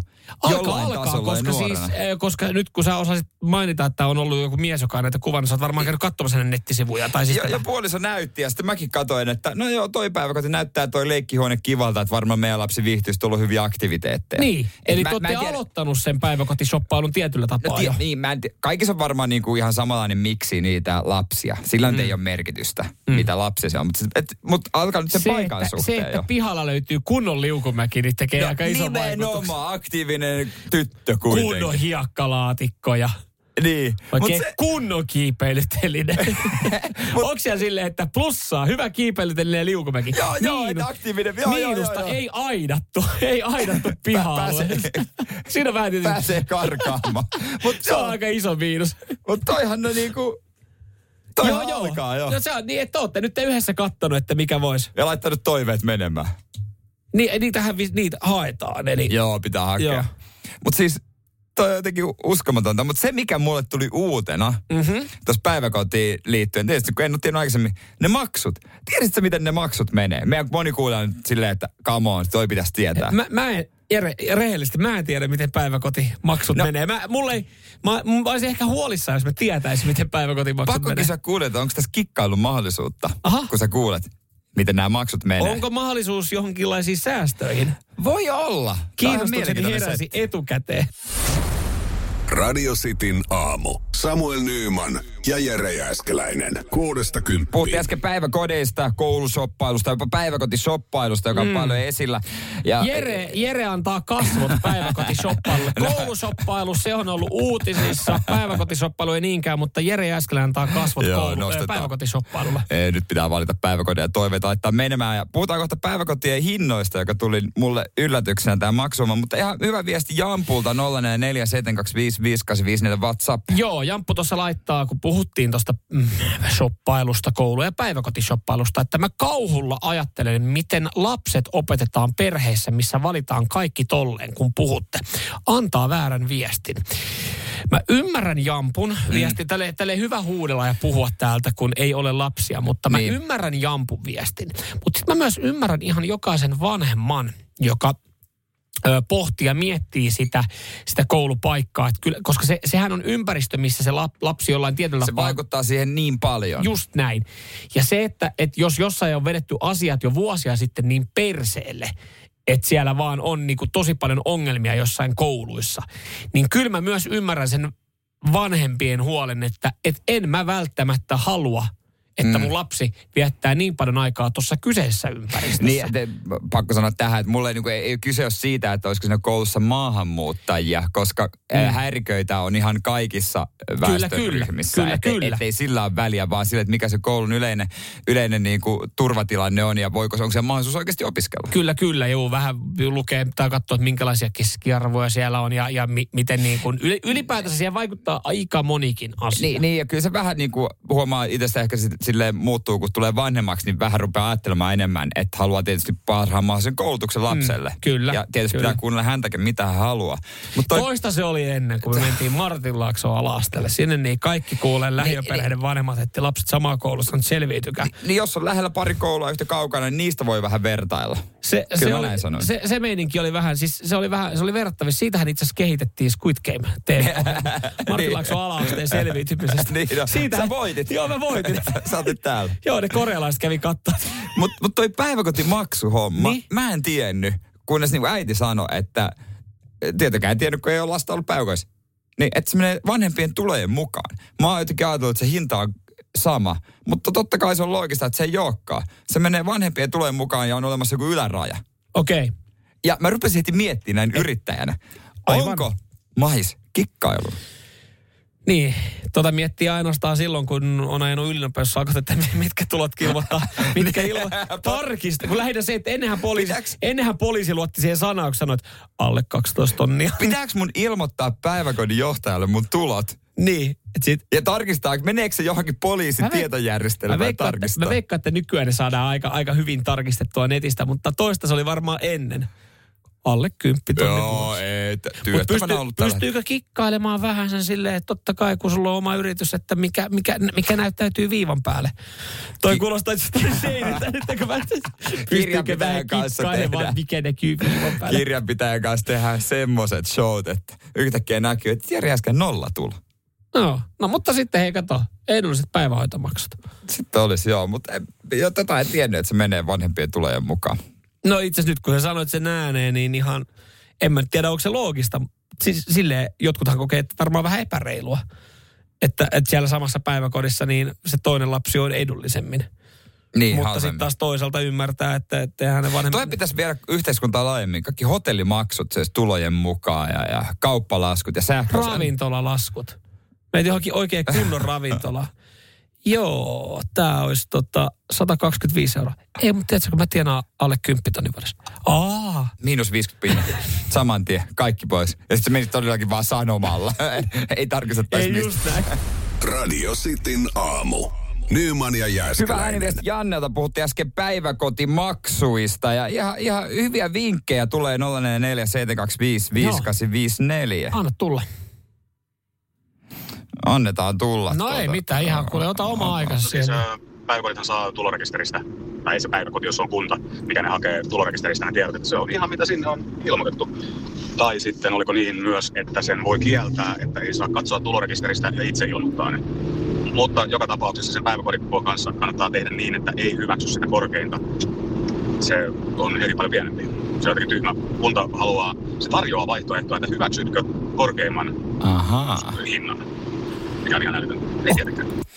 jollain tasolla ja koska, siis, koska nyt kun sä osasit mainita, että on ollut joku mies, joka on näitä kuvannut, sä oot varmaan käynyt katsomassa hänen nettisivuja. Tai siis Ja, ja puoliso näytti ja sitten mäkin katoin, että no joo, toi päivä, kun näyttää toi leikkihuone kivalta, että varmaan meidän lapsi viihtyisi tullut hyviä aktiviteetteja. Niin, Et eli mä- te mä tiedä- aloittanut sen päiväkotishoppailun tietyllä tapaa No, tie, jo. niin, mä en kaikissa on varmaan niinku ihan samanlainen miksi niitä lapsia. Sillä mm. ei ole merkitystä, mm. mitä lapsia se on. Mutta mut alkaa nyt sen se, paikan että, suhteen se, että jo. pihalla löytyy kunnon liukumäki, niin tekee No, aika ison vaikutuksen. nimenomaan aktiivinen tyttö kuitenkin. Kunnon hiekkalaatikko ja Niin. oikein Mut se, kunnon kiipeilyteline. Onko siellä silleen, että plussaa, hyvä kiipeilyteline ja liukumäki? Joo, joo, että aktiivinen, joo, joo, miinusta joo, joo. ei aidattu, ei aidattu pihalle. pääsee- Siinä vähän tietysti, pääsee karkaamaan. Mutta se on aika iso miinus. mut toihan no niinku... Toihan alkaa jo. No se on niin, että olette nyt te yhdessä kattonut, että mikä voisi. Ja laittanut toiveet menemään. Niin, niitähän niitä haetaan. Eli Joo, pitää hakea. Joo. Mutta siis toi on jotenkin uskomatonta. Mutta se, mikä mulle tuli uutena mm-hmm. tuossa päiväkotiin liittyen, tietysti kun en ole tiennyt aikaisemmin, ne maksut. Tiedätkö miten ne maksut menee? Meidän moni kuulee nyt silleen, että come on, toi pitäisi tietää. Mä, mä en, Jere, rehellisesti, mä en tiedä, miten päiväkotimaksut No. menee. Mä, mulle ei, mä, mä olisin ehkä huolissaan, jos mä tietäisin, miten päiväkotimaksut Pakko menee. kysyä kuulet, onko tässä kikkailun mahdollisuutta, Aha. kun sä kuulet, miten nämä maksut menee? Onko mahdollisuus johonkinlaisiin säästöihin? Voi olla. Kiinnostukseni heräsi etukäteen. Radio Cityn aamu. Samuel Nyyman ja Jere Jääskeläinen. Kuudesta Puhuttiin kymppiin. äsken päiväkodeista, koulusoppailusta, jopa päiväkotisoppailusta, joka on paljon esillä. Ja, Jere, Jere antaa kasvot päiväkotishoppailulle. Koulusoppailu, se on ollut uutisissa. Päiväkotishoppailu ei niinkään, mutta Jere Jääskelä antaa kasvot Joo, koulu, nostetaan. päiväkotishoppailulle. Ei, nyt pitää valita päiväkodin ja toiveita laittaa menemään. Ja puhutaan kohta päiväkotien hinnoista, joka tuli mulle yllätyksenä tämä maksuma. Mutta ihan hyvä viesti Jampulta 0447255854 WhatsApp. Joo, Jamppu tuossa laittaa, kun puhuttiin tuosta mm, shoppailusta, koulu- ja päiväkotishoppailusta, että mä kauhulla ajattelen, miten lapset opetetaan perheissä, missä valitaan kaikki tolleen, kun puhutte. Antaa väärän viestin. Mä ymmärrän Jampun Mm. viesti. Tälle, tälle hyvä huudella ja puhua täältä, kun ei ole lapsia, mutta mä Niin. ymmärrän Jampun viestin. Mutta sitten mä myös ymmärrän ihan jokaisen vanhemman, joka ja miettii sitä, sitä koulupaikkaa. Et kyllä, koska se, sehän on ympäristö, missä se lap, lapsi jollain tietyllä Se vaikuttaa siihen niin paljon. Just näin. Ja se, että, että jos jossain on vedetty asiat jo vuosia sitten niin perseelle, että siellä vaan on niin kuin tosi paljon ongelmia jossain kouluissa, niin kyllä mä myös ymmärrän sen vanhempien huolen, että, että en mä välttämättä halua, että Mm. mun lapsi viettää niin paljon aikaa tuossa kyseessä ympäristössä. Niin, te, pakko sanoa tähän, että mulle ei, niin ei, ei kyse ole siitä, että olisiko siinä koulussa maahanmuuttajia, koska mm. häiriköitä on ihan kaikissa väestöryhmissä. kyllä, et, kyllä. Ei sillä ole väliä, vaan sillä, että mikä se koulun yleinen, yleinen niin kuin, turvatilanne on ja voiko, onko se mahdollisuus oikeasti opiskella. Kyllä, kyllä. Joo, vähän lukee tai katsoa, että minkälaisia keskiarvoja siellä on ja, ja mi, miten niin kuin, yli, ylipäätänsä siihen vaikuttaa aika monikin asia. Niin, niin, ja kyllä se vähän niin kuin huomaa itsestä ehkä sit, silleen muuttuu, kun tulee vanhemmaksi, niin vähän rupeaa ajattelemaan enemmän, että haluaa tietysti parhaan mahdollisen koulutuksen lapselle. kyllä, Ja tietysti kyllä. pitää kuunnella häntäkin, mitä hän haluaa. Mutta toi, Toista se oli ennen, kun me mentiin Martinlaaksoon alastelle. Sinne niin kaikki kuulee lähiöperheiden vanhemmat, että lapset samaa koulussa nyt selviytykää. niin jos on lähellä pari koulua yhtä kaukana, niin niistä voi vähän vertailla. Se, Kyllä se, oli, sanoin. se, se meininki oli vähän, siis se oli vähän, se oli verrattavissa. Siitähän itse asiassa kehitettiin Squid Game TV. Martinlaakson ala-asteen selviytymisestä. niin, no, sä voitit. Joo, mä voitin. sä otit täällä. Joo, ne korealaiset kävi katsoa. Mutta mut toi päiväkotimaksuhomma, Niin? mä en tiennyt, kunnes niinku äiti sanoi, että tietenkään en tiennyt, kun ei ole lasta ollut päiväkoissa. Niin, että se menee vanhempien tulojen mukaan. Mä oon jotenkin ajatellut, että se hinta on sama. Mutta totta kai se on loogista, että se ei olekaan. Se menee vanhempien tulojen mukaan ja on olemassa joku yläraja. Okei. Okay. Ja mä rupesin heti miettimään näin yrittäjänä. Aivan. Onko mahis kikkailu? Niin, tota miettii ainoastaan silloin, kun on ajanut ylinopeussakot, että mitkä tulot kilvoittaa, mitkä ilmo... Tarkista, kun lähinnä se, että ennenhän poliisi, Pitääks- ennenhän poliisi luotti siihen sanaan, kun sanoi, että alle 12 tonnia. Pitääkö mun ilmoittaa päiväkodin johtajalle mun tulot? niin, sit, Ja tarkistaa, meneekö se johonkin poliisin Mä veik- tietojärjestelmään Mä veikkaan, että, tarkistaa? mä veikkaan, että nykyään ne saadaan aika, aika hyvin tarkistettua netistä, mutta toista se oli varmaan ennen. Alle kymppi tonni Joo, ei. t- Mut Työttömänä pysty, ollut tällä pystyykö kikkailemaan vähän sen silleen, että totta kai kun sulla on oma yritys, että mikä, mikä, mikä näyttäytyy viivan päälle. Toi Ki- kuulostaa, että seiniltä, että mä pystyykö vähän kikkailemaan, mikä näkyy viivan päälle. kirjanpitäjän kanssa tehdään semmoset showt, että yhtäkkiä näkyy, että Jari äsken nolla tulo. No, no, mutta sitten hei kato, edulliset päivähoitomaksut. Sitten olisi joo, mutta en- jo tätä en tiennyt, että se menee vanhempien tulojen mukaan. No itse asiassa nyt kun sä sanoit sen ääneen, niin ihan, en mä tiedä onko se loogista. Siis silleen jotkuthan kokee, että varmaan vähän epäreilua. Että, että siellä samassa päiväkodissa niin se toinen lapsi on edullisemmin. Niin, Mutta sitten taas toisaalta ymmärtää, että, että ne vanhemmat... Toi pitäisi viedä yhteiskuntaa laajemmin. Kaikki hotellimaksut siis tulojen mukaan ja, ja kauppalaskut ja sähkö. Ravintolalaskut. Meitä johonkin oikein kunnon ravintola. Joo, tämä olisi tota 125 euroa. Ei, mutta tiedätkö, kun mä tienaan alle 10 tonnin vuodessa. Aa, Miinus 50 pinna. Saman tien. Kaikki pois. Ja sitten se meni todellakin vaan sanomalla. Ei tarkistettaisi ei mistä. just näin. Radio Cityn aamu. Nyman ja Hyvä Jääskeläinen. ääniviesti Jannelta. Puhuttiin äsken päiväkotimaksuista. Ja ihan, ihan hyviä vinkkejä tulee 044 725 5854. Anna tulla. Annetaan tulla. No ei tuota. mitään, ihan kuule, ota oma aikansa Siis siellä. ää, päiväkodithan saa tulorekisteristä, tai ei se päiväkoti, jos on kunta, mikä ne hakee tulorekisteristä ne tiedot, että se on ihan mitä sinne on ilmoitettu. Tai sitten oliko niin myös, että sen voi kieltää, että ei saa katsoa tulorekisteristä ja itse ilmoittaa ne. Mutta joka tapauksessa sen päiväkodin kanssa kannattaa tehdä niin, että ei hyväksy sitä korkeinta. Se on eri paljon pienempi. Se on jotenkin tyhmä. Kunta haluaa, se tarjoaa vaihtoehtoa, että hyväksytkö korkeimman Ahaa. hinnan.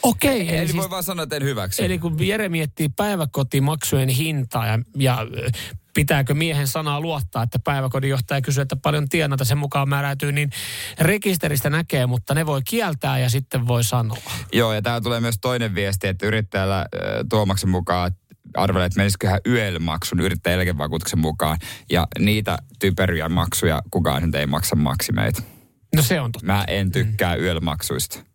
Okei, eli, Eli siis, voi vaan sanoa, että en hyväksy. eli kun Jere miettii päiväkotimaksujen hintaa ja, ja pitääkö miehen sanaa luottaa, että päiväkodin johtaja kysyy, että paljon tienata sen mukaan määräytyy, niin rekisteristä näkee, mutta ne voi kieltää ja sitten voi sanoa. Joo, ja täällä tulee myös toinen viesti, että yrittäjällä äh, Tuomaksen mukaan arvelee, että menisiköhän YEL-maksun yrittäjän eläkevakuutuksen mukaan. Ja niitä typeriä maksuja kukaan nyt ei maksa maksimeita. No se on totta. Mä en tykkää YEL-maksuista.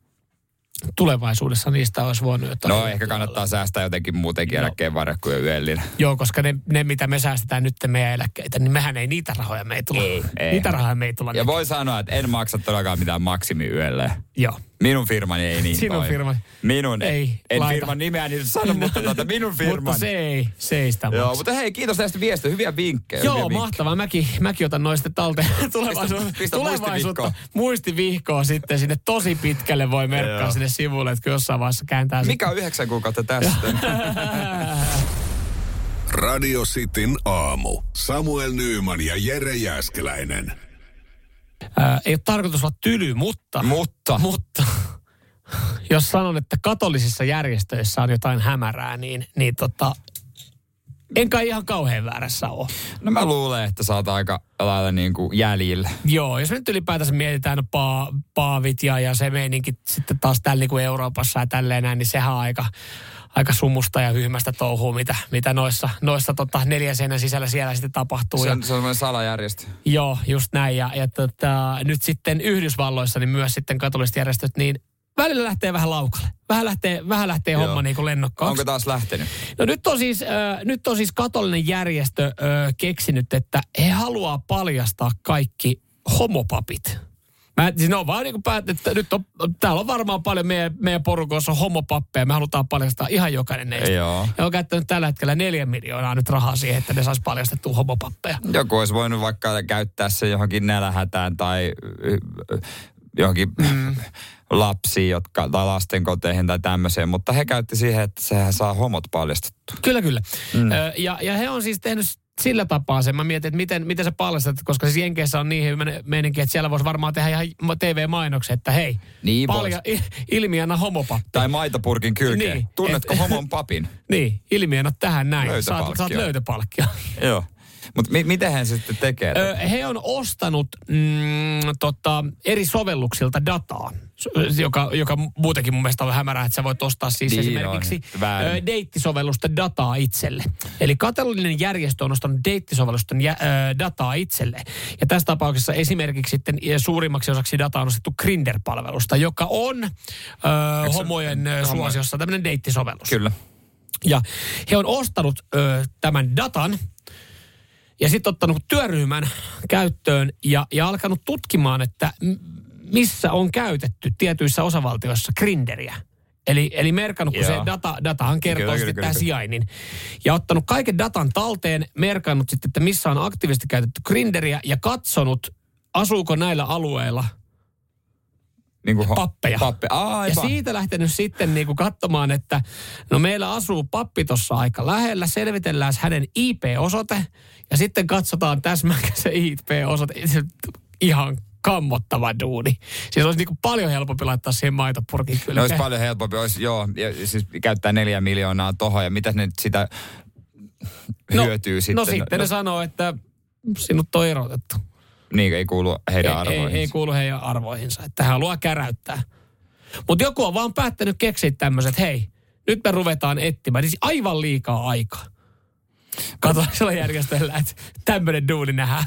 Tulevaisuudessa niistä olisi voinut jotain. No ehkä kannattaa säästää jotenkin muutenkin No. eläkkeen varre kuin YELin. Joo, koska ne, ne, mitä me säästetään nyt meidän eläkkeitä, niin mehän ei niitä rahoja me ei tulla. Ei, ei. Niitä rahoja me ei tulla. Ja nyt. voi sanoa, että en maksa todellakaan mitään maksimi YELleen. Joo. Minun firmani ei niin Sinun toimi. firmani. Minun. Ei, En laita. firman nimeä niin sano, mutta tuota, minun firmani. Mutta se ei, se ei sitä Joo, mutta hei, kiitos tästä viestistä. Hyviä vinkkejä. hyviä Joo, vinkkejä. mahtavaa. Mäkin, mäkin otan noista talteen tulevaisuutta. Pistä- pistä tulevaisuutta. Muistivihkoa sitten sinne tosi pitkälle voi merkkaa sinne sivulle, että kun jossain vaiheessa kääntää Mikä on yhdeksän kuukautta tästä? Radio Cityn aamu. Samuel Nyman ja Jere Jääskeläinen. Ää, ei ole tarkoitus olla tyly, mutta... Mutta. Mutta jos sanon, että katolisissa järjestöissä on jotain hämärää, niin, niin tota, en kai ihan kauhean väärässä ole. No mä luulen, että sä oot aika lailla niin kuin jäljillä. Joo, jos me nyt ylipäätänsä mietitään pa, paavit ja, ja se meininki sitten taas täällä niin kuin Euroopassa ja tälleen näin, niin sehän on aika, aika sumusta ja hyhmästä touhua, mitä, mitä noissa, noissa tota, neljän seinän sisällä siellä sitten tapahtuu. Se ja, on, se on semmoinen salajärjestö. Joo, just näin. Ja, ja tota, nyt sitten Yhdysvalloissa niin myös sitten katoliset järjestöt, niin välillä lähtee vähän laukalle. Vähän lähtee, vähän lähtee Joo. homma niin kuin lennokkaaksi. Onko taas lähtenyt? No nyt on siis, äh, nyt on siis katolinen järjestö äh, keksinyt, että he haluaa paljastaa kaikki homopapit. Mä, siis ne on vaan niin päättänyt, että nyt on, täällä on varmaan paljon meidän, meidän porukoissa on homopappeja. Me halutaan paljastaa ihan jokainen neistä. Joo. Ja on käyttänyt tällä hetkellä neljä miljoonaa nyt rahaa siihen, että ne saisi paljastettua homopappeja. Joku olisi voinut vaikka käyttää se johonkin nälähätään tai johonkin mm. lapsiin jotka, tai lastenkoteihin tai tämmöiseen, mutta he käytti siihen, että sehän saa homot paljastettua. Kyllä, kyllä. Mm. Ö, ja, ja he on siis tehnyt sillä tapaa sen. Mä mietin, että miten, miten sä paljastat, koska siis Jenkeissä on niin hyvä meininki, että siellä voisi varmaan tehdä ihan TV-mainoksen, että hei, Niin palja, ilmiönä homopappi. Tai maitopurkin kylkeen. Niin, Tunnetko et- homon papin? Niin, ilmiönä tähän näin. Saat, Löytöpalkkio. saat löytöpalkkio. Joo. Mutta mi- miten hän sitten tekee? Ö, he on ostanut mm, tota, eri sovelluksilta dataa, joka, joka muutenkin mun mielestä on hämärää, että sä voit ostaa siis Niin esimerkiksi on, väärin. ö, deittisovellusta dataa itselle. Eli katolinen järjestö on ostanut deittisovellusten jä, ö, dataa itselle. Ja tässä tapauksessa esimerkiksi sitten suurimmaksi osaksi dataa on ostettu Grinder-palvelusta, joka on ö, homojen ö, suosiossa tämmöinen deittisovellus. Kyllä. Ja he on ostanut ö, tämän datan ja sitten ottanut työryhmän käyttöön ja, ja alkanut tutkimaan, että missä on käytetty tietyissä osavaltioissa grinderiä. Eli, eli merkannut, kun Joo. se data, datahan kertoo Kyllä, sitten kyllä, tämä kyllä. sijainnin. Ja ottanut kaiken datan talteen, merkannut sitten, että missä on aktiivisesti käytetty grinderiä ja katsonut, asuuko näillä alueilla Niin kuin pappeja. Pappe. Ja siitä lähtenyt sitten niin kuin katsomaan, että no meillä asuu pappi tuossa aika lähellä, selvitellään hänen IP-osoite ja sitten katsotaan täsmääkö se IP-osoite. Ihan kammottava duuni. Siis olisi niin kuin paljon helpompi laittaa siihen maitopurkin Ne olisi kylkeen. paljon helpompi. Olisi, joo, ja siis käyttää neljä miljoonaa tohon ja mitä ne nyt sitä hyötyy sitten. No sitten ne sanoo, että sinut on erotettu. Niin, ei kuulu heidän ei, arvoihin. ei, ei kuulu heidän arvoihinsa, että hän haluaa käräyttää. Mutta joku on vaan päättänyt keksiä tämmöiset, hei, nyt me ruvetaan etsimään. Siis aivan liikaa aikaa. Katsotaanko järjestöllä, että tämmöinen duuni nähdään.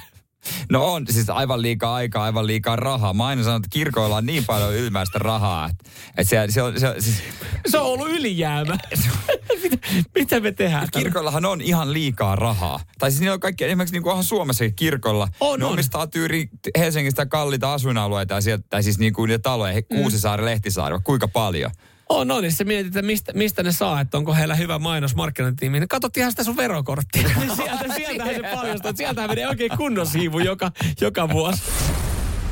No on, siis aivan liikaa aikaa, aivan liikaa rahaa. Mä aina sanon, että kirkoilla on niin paljon ylimääräistä rahaa, että, että se, se, on, se, siis, Se on ollut ylijäämä. mitä, mitä me tehdään? tällä? kirkoillahan on ihan liikaa rahaa. Tai siis niillä on kaikki, esimerkiksi niin kuin onhan Suomessakin kirkolla. On, ne on. omistaa tyyri Helsingistä kalliita asuinalueita ja sieltä, tai siis niin kuin niitä taloja, he- Kuusisaari, Lehtisaari, kuinka paljon. On, on. Ja sä mietit, että mistä, mistä ne saa, että onko heillä hyvä mainos markkinointitiimi. Niin katsot ihan sitä sun verokorttia. Niin sieltä, sieltähän se paljastaa. että Sieltähän menee oikein kunnon siivu joka, joka vuosi.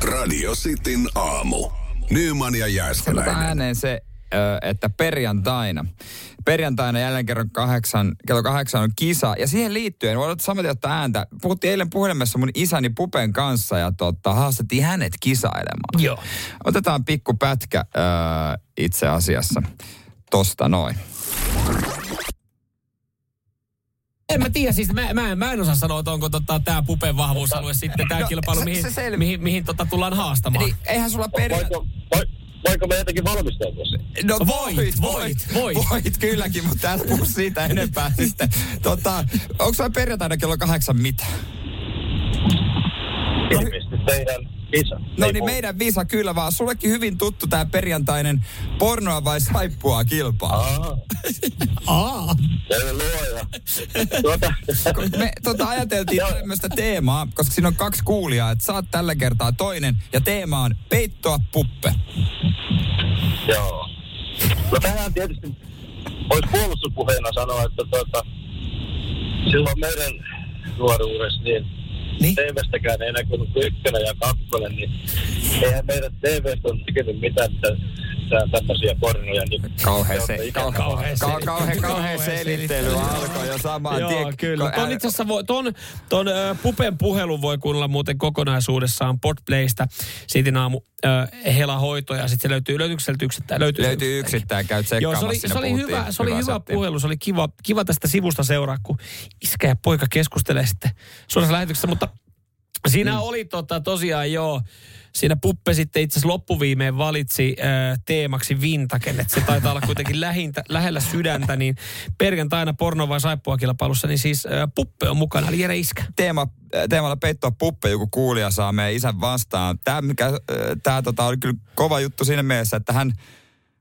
Radio Cityn aamu. Nyman ja Sanotaan Jääskeläinen. ääneen se, että perjantaina. Perjantaina jälleen kerran kahdeksan, kello kahdeksan on kisa. Ja siihen liittyen, voidaan samaten ottaa ääntä. Puhuttiin eilen puhelimessa mun isäni Pupen kanssa ja tota, haastettiin hänet kisailemaan. Joo. Otetaan pikku pätkä ö, itse asiassa tosta noin. En mä tiedä, siis mä, mä, en- mä en osaa sanoa, että onko tota, tämä Pupen vahvuusalue sitten tämä No, kilpailu, se- mihin, se mihin, mihin tota, tullaan haastamaan. Eli eihän sulla perjantaina... Voiko, voiko me jotenkin valmistautua siihen? No Voit, voit, voit. Voit kylläkin, mutta älä puhu siitä enempää sitten. Tota, onko sulla perjantaina kello kahdeksan mitä? Ilmeisesti teidän kisa. No niin meidän Visa kyllä vaan. Sullekin hyvin tuttu tämä perjantainen pornoa vai saippua kilpailu. Aa. Tuota, Me tota, ajateltiin tämmöistä teemaa, koska siinä on kaksi kuulijaa, että saat tällä kertaa toinen. Ja teema on peittoa puppe. joo. No tähän tietysti voisi puolustuspuheena sanoa, että tuota, silloin meidän nuoruudessa niin Niin. TV-stäkään ei näkynyt kuin ykkönen ja kakkonen, niin eihän meidän TV-stä ole tekenyt mitään tä- tä- tämmöisiä pornoja. Niin Kauhea te se, olette kauhea, ikinä- kauhea kauhea, selittely. alkoi jo samaan Joo, tien. kyllä. Ton itse asiassa voi, ton, ton ö, Pupen puhelun voi kuunnella muuten kokonaisuudessaan Podplaystä. Siitä aamu ö, Hela hoito ja sitten se löytyy, löytyykö sieltä yksittäin? Löytyy, Löytyy yksittäin, käy Joo, se oli, se oli hyvä, se oli hyvä settiä. puhelu. Se oli kiva, kiva tästä sivusta seuraa, kun iskä ja poika keskustelee sitten suorassa lähetyksessä. Mutta siinä mm. oli tota, tosiaan joo, siinä Puppe sitten itse asiassa loppuviimeen valitsi äh, teemaksi Vintaken, että se taitaa olla kuitenkin lähintä, lähellä sydäntä, niin perjantaina porno vai saippua kilpailussa, niin siis äh, Puppe on mukana, eli Jere Iskä. teema, teemalla peittoa puppe, joku kuulija saa meidän isän vastaan. Tämä, mikä, tämä tota, oli kyllä kova juttu siinä mielessä, että hän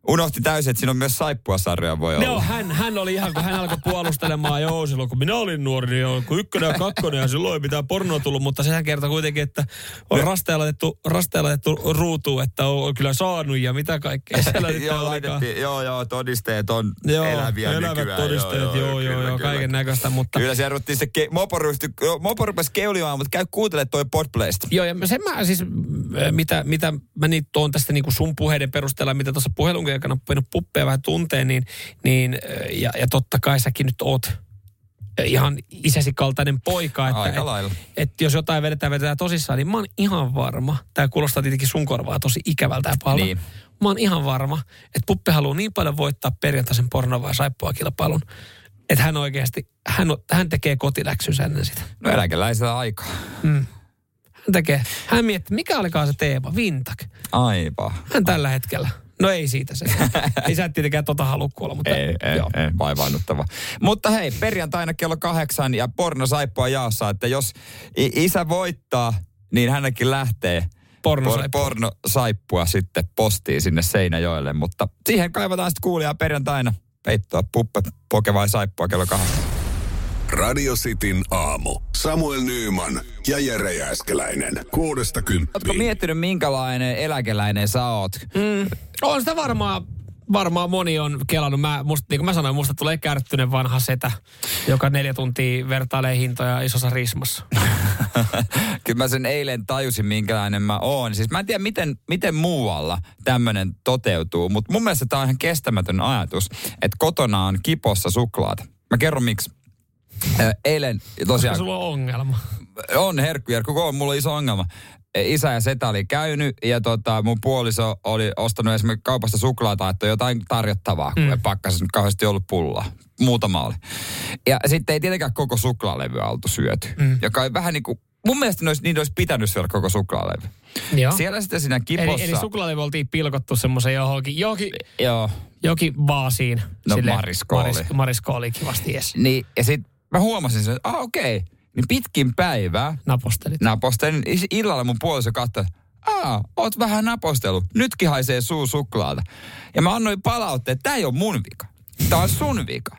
unohti täysin, että siinä on myös saippua-sarjoja voi olla. Joo, hän, hän oli ihan, kun hän alkoi puolustelemaan, joo, silloin kun minä olin nuori, niin joo, kun ykkönen ja kakkonen ja silloin ei mitään pornoa tullut, mutta sehän kertoi kuitenkin, että on rasteella laitettu, rasteella laitettu ruutuun, että on, on kyllä saanut ja mitä kaikkea siellä nyt joo, laitettiin, joo, joo, todisteet on Joo, eläviä elävät nykyään. todisteet, joo, joo, joo, kyllä, joo kyllä. kaiken näköistä, mutta... Kyllä siellä ruvettiin se, ke, mopo, ryhtyi, mopo rupesi keulimaan, mutta käy kuuntele toi Podplaysta. Joo, ja sen mä siis, mitä, mitä mä nyt tuon tästä niin kuin sun puheiden perusteella, mitä tuossa puhelun aikana on voinut puppeja vähän tunteen, niin, niin ja, ja totta kai säkin nyt oot ihan isäsi kaltainen poika. Että, Aika et, lailla. että jos jotain vedetään, vedetään tosissaan, niin mä oon ihan varma. Tämä kuulostaa tietenkin sun korvaa tosi ikävältä ja pahalta. Niin. Mä oon ihan varma, että Puppe haluaa niin paljon voittaa perjantaisen porno vai saippua kilpailun, Että hän oikeasti, hän, hän tekee kotiläksynsä ennen sitä. No eläkeläisellä aikaa. Hän tekee, hän miettii, mikä olikaan se teema, Vintak. Aivan. Hän tällä hetkellä. No ei siitä se. ei sä et tietenkään tota halua kuulla, mutta Ei, ei, joo. ei, vaivaannuttava. Mutta hei, perjantaina kello kahdeksan ja porno saippua jaossa, että jos isä voittaa, niin hänellekin lähtee Pornosaippua. porno saippua sitten postiin sinne Seinäjoelle. Mutta siihen kaivataan sitten kuulijaa perjantaina. Peittoa, puppe, poke vai saippua kello kahdeksan. Radio Cityn aamu. Samuel Nyyman ja Jere Jääskeläinen. Kuudesta Oletko kymppiin. miettinyt, minkälainen eläkeläinen sä oot? Mm, on sitä varmaan, varmaan moni on kelannut. Mä, musta, niin kuin mä sanoin, musta tulee kärttynen vanha setä, joka neljä tuntia vertailee hintoja isossa rismassa. Kyllä mä sen eilen tajusin, minkälainen mä oon. Siis mä en tiedä, miten, miten muualla tämmöinen toteutuu, mutta mun mielestä tämä on ihan kestämätön ajatus, että kotona on kipossa suklaata. Mä kerron miksi. Eilen Koska tosiaan sulla on ongelma. on herkku, herkku, on, mulla on iso ongelma. Isä ja setä oli käynyt ja tota, mun puoliso oli ostanut esimerkiksi kaupasta suklaata, että jotain tarjottavaa, kun mm. pakkasessa nyt kauheasti ollut pullaa. Muutama oli. Ja sitten ei tietenkään koko suklaalevyä oltu syöty, mm. joka on vähän niin kuin, mun mielestä ne olisi, niin olisi pitänyt syödä koko suklaalevy. Joo. Siellä sitten siinä kipossa... Eli, eli suklaalevy oltiin pilkottu semmoisen johonkin, johonkin, Joo. johonkin vaasiin. No, mariskooli. Maris, mariskooli kivasti, jes. Niin, ja sitten mä huomasin sen, että ah, okei. Okay. Niin pitkin päivää Napostelit. napostelin. Illalla mun puoliso katsoi, että aa, oot vähän napostellut. Nytkin haisee suu suklaata. Ja mä annoin palautteen, että tää ei ole mun vika. Tää on sun vika.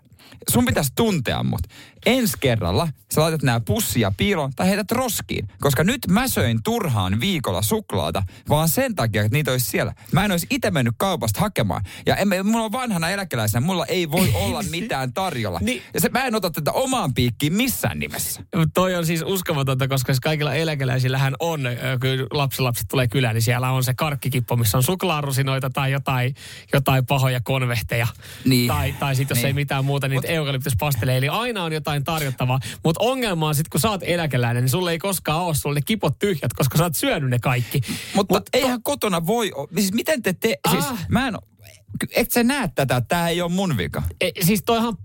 Sun pitäisi tuntea mut. Ensi kerralla sä laitat nää pussia piiloon tai heität roskiin. Koska nyt mä söin turhaan viikolla suklaata, vaan sen takia, että niitä olisi siellä. Mä en olisi itse mennyt kaupasta hakemaan. Ja en, mulla on vanhana eläkeläisenä, mulla ei voi olla mitään tarjolla. Niin. Ja se, mä en ota tätä omaan piikkiin missään nimessä. Toi on siis uskomatonta, koska siis kaikilla eläkeläisillähän on, kun lapsilapset tulee kylään, niin siellä on se karkkikippo, missä on suklaarusinoita tai jotain, jotain pahoja konvehteja. Niin. Tai, tai sitten jos Niin. ei mitään muuta, niin eukalyptuspasteleja. Eli aina on jotain tarjottavaa. Mutta ongelma on sitten, kun sä oot eläkeläinen, niin sulle ei koskaan ole sulle ne kipot tyhjät, koska sä oot syönyt ne kaikki. Mutta Mut eihän kotona voi, o- siis miten te te, siis Ah. mä en, et sä näe tätä, että tää ei ole mun vika. E, siis toihan,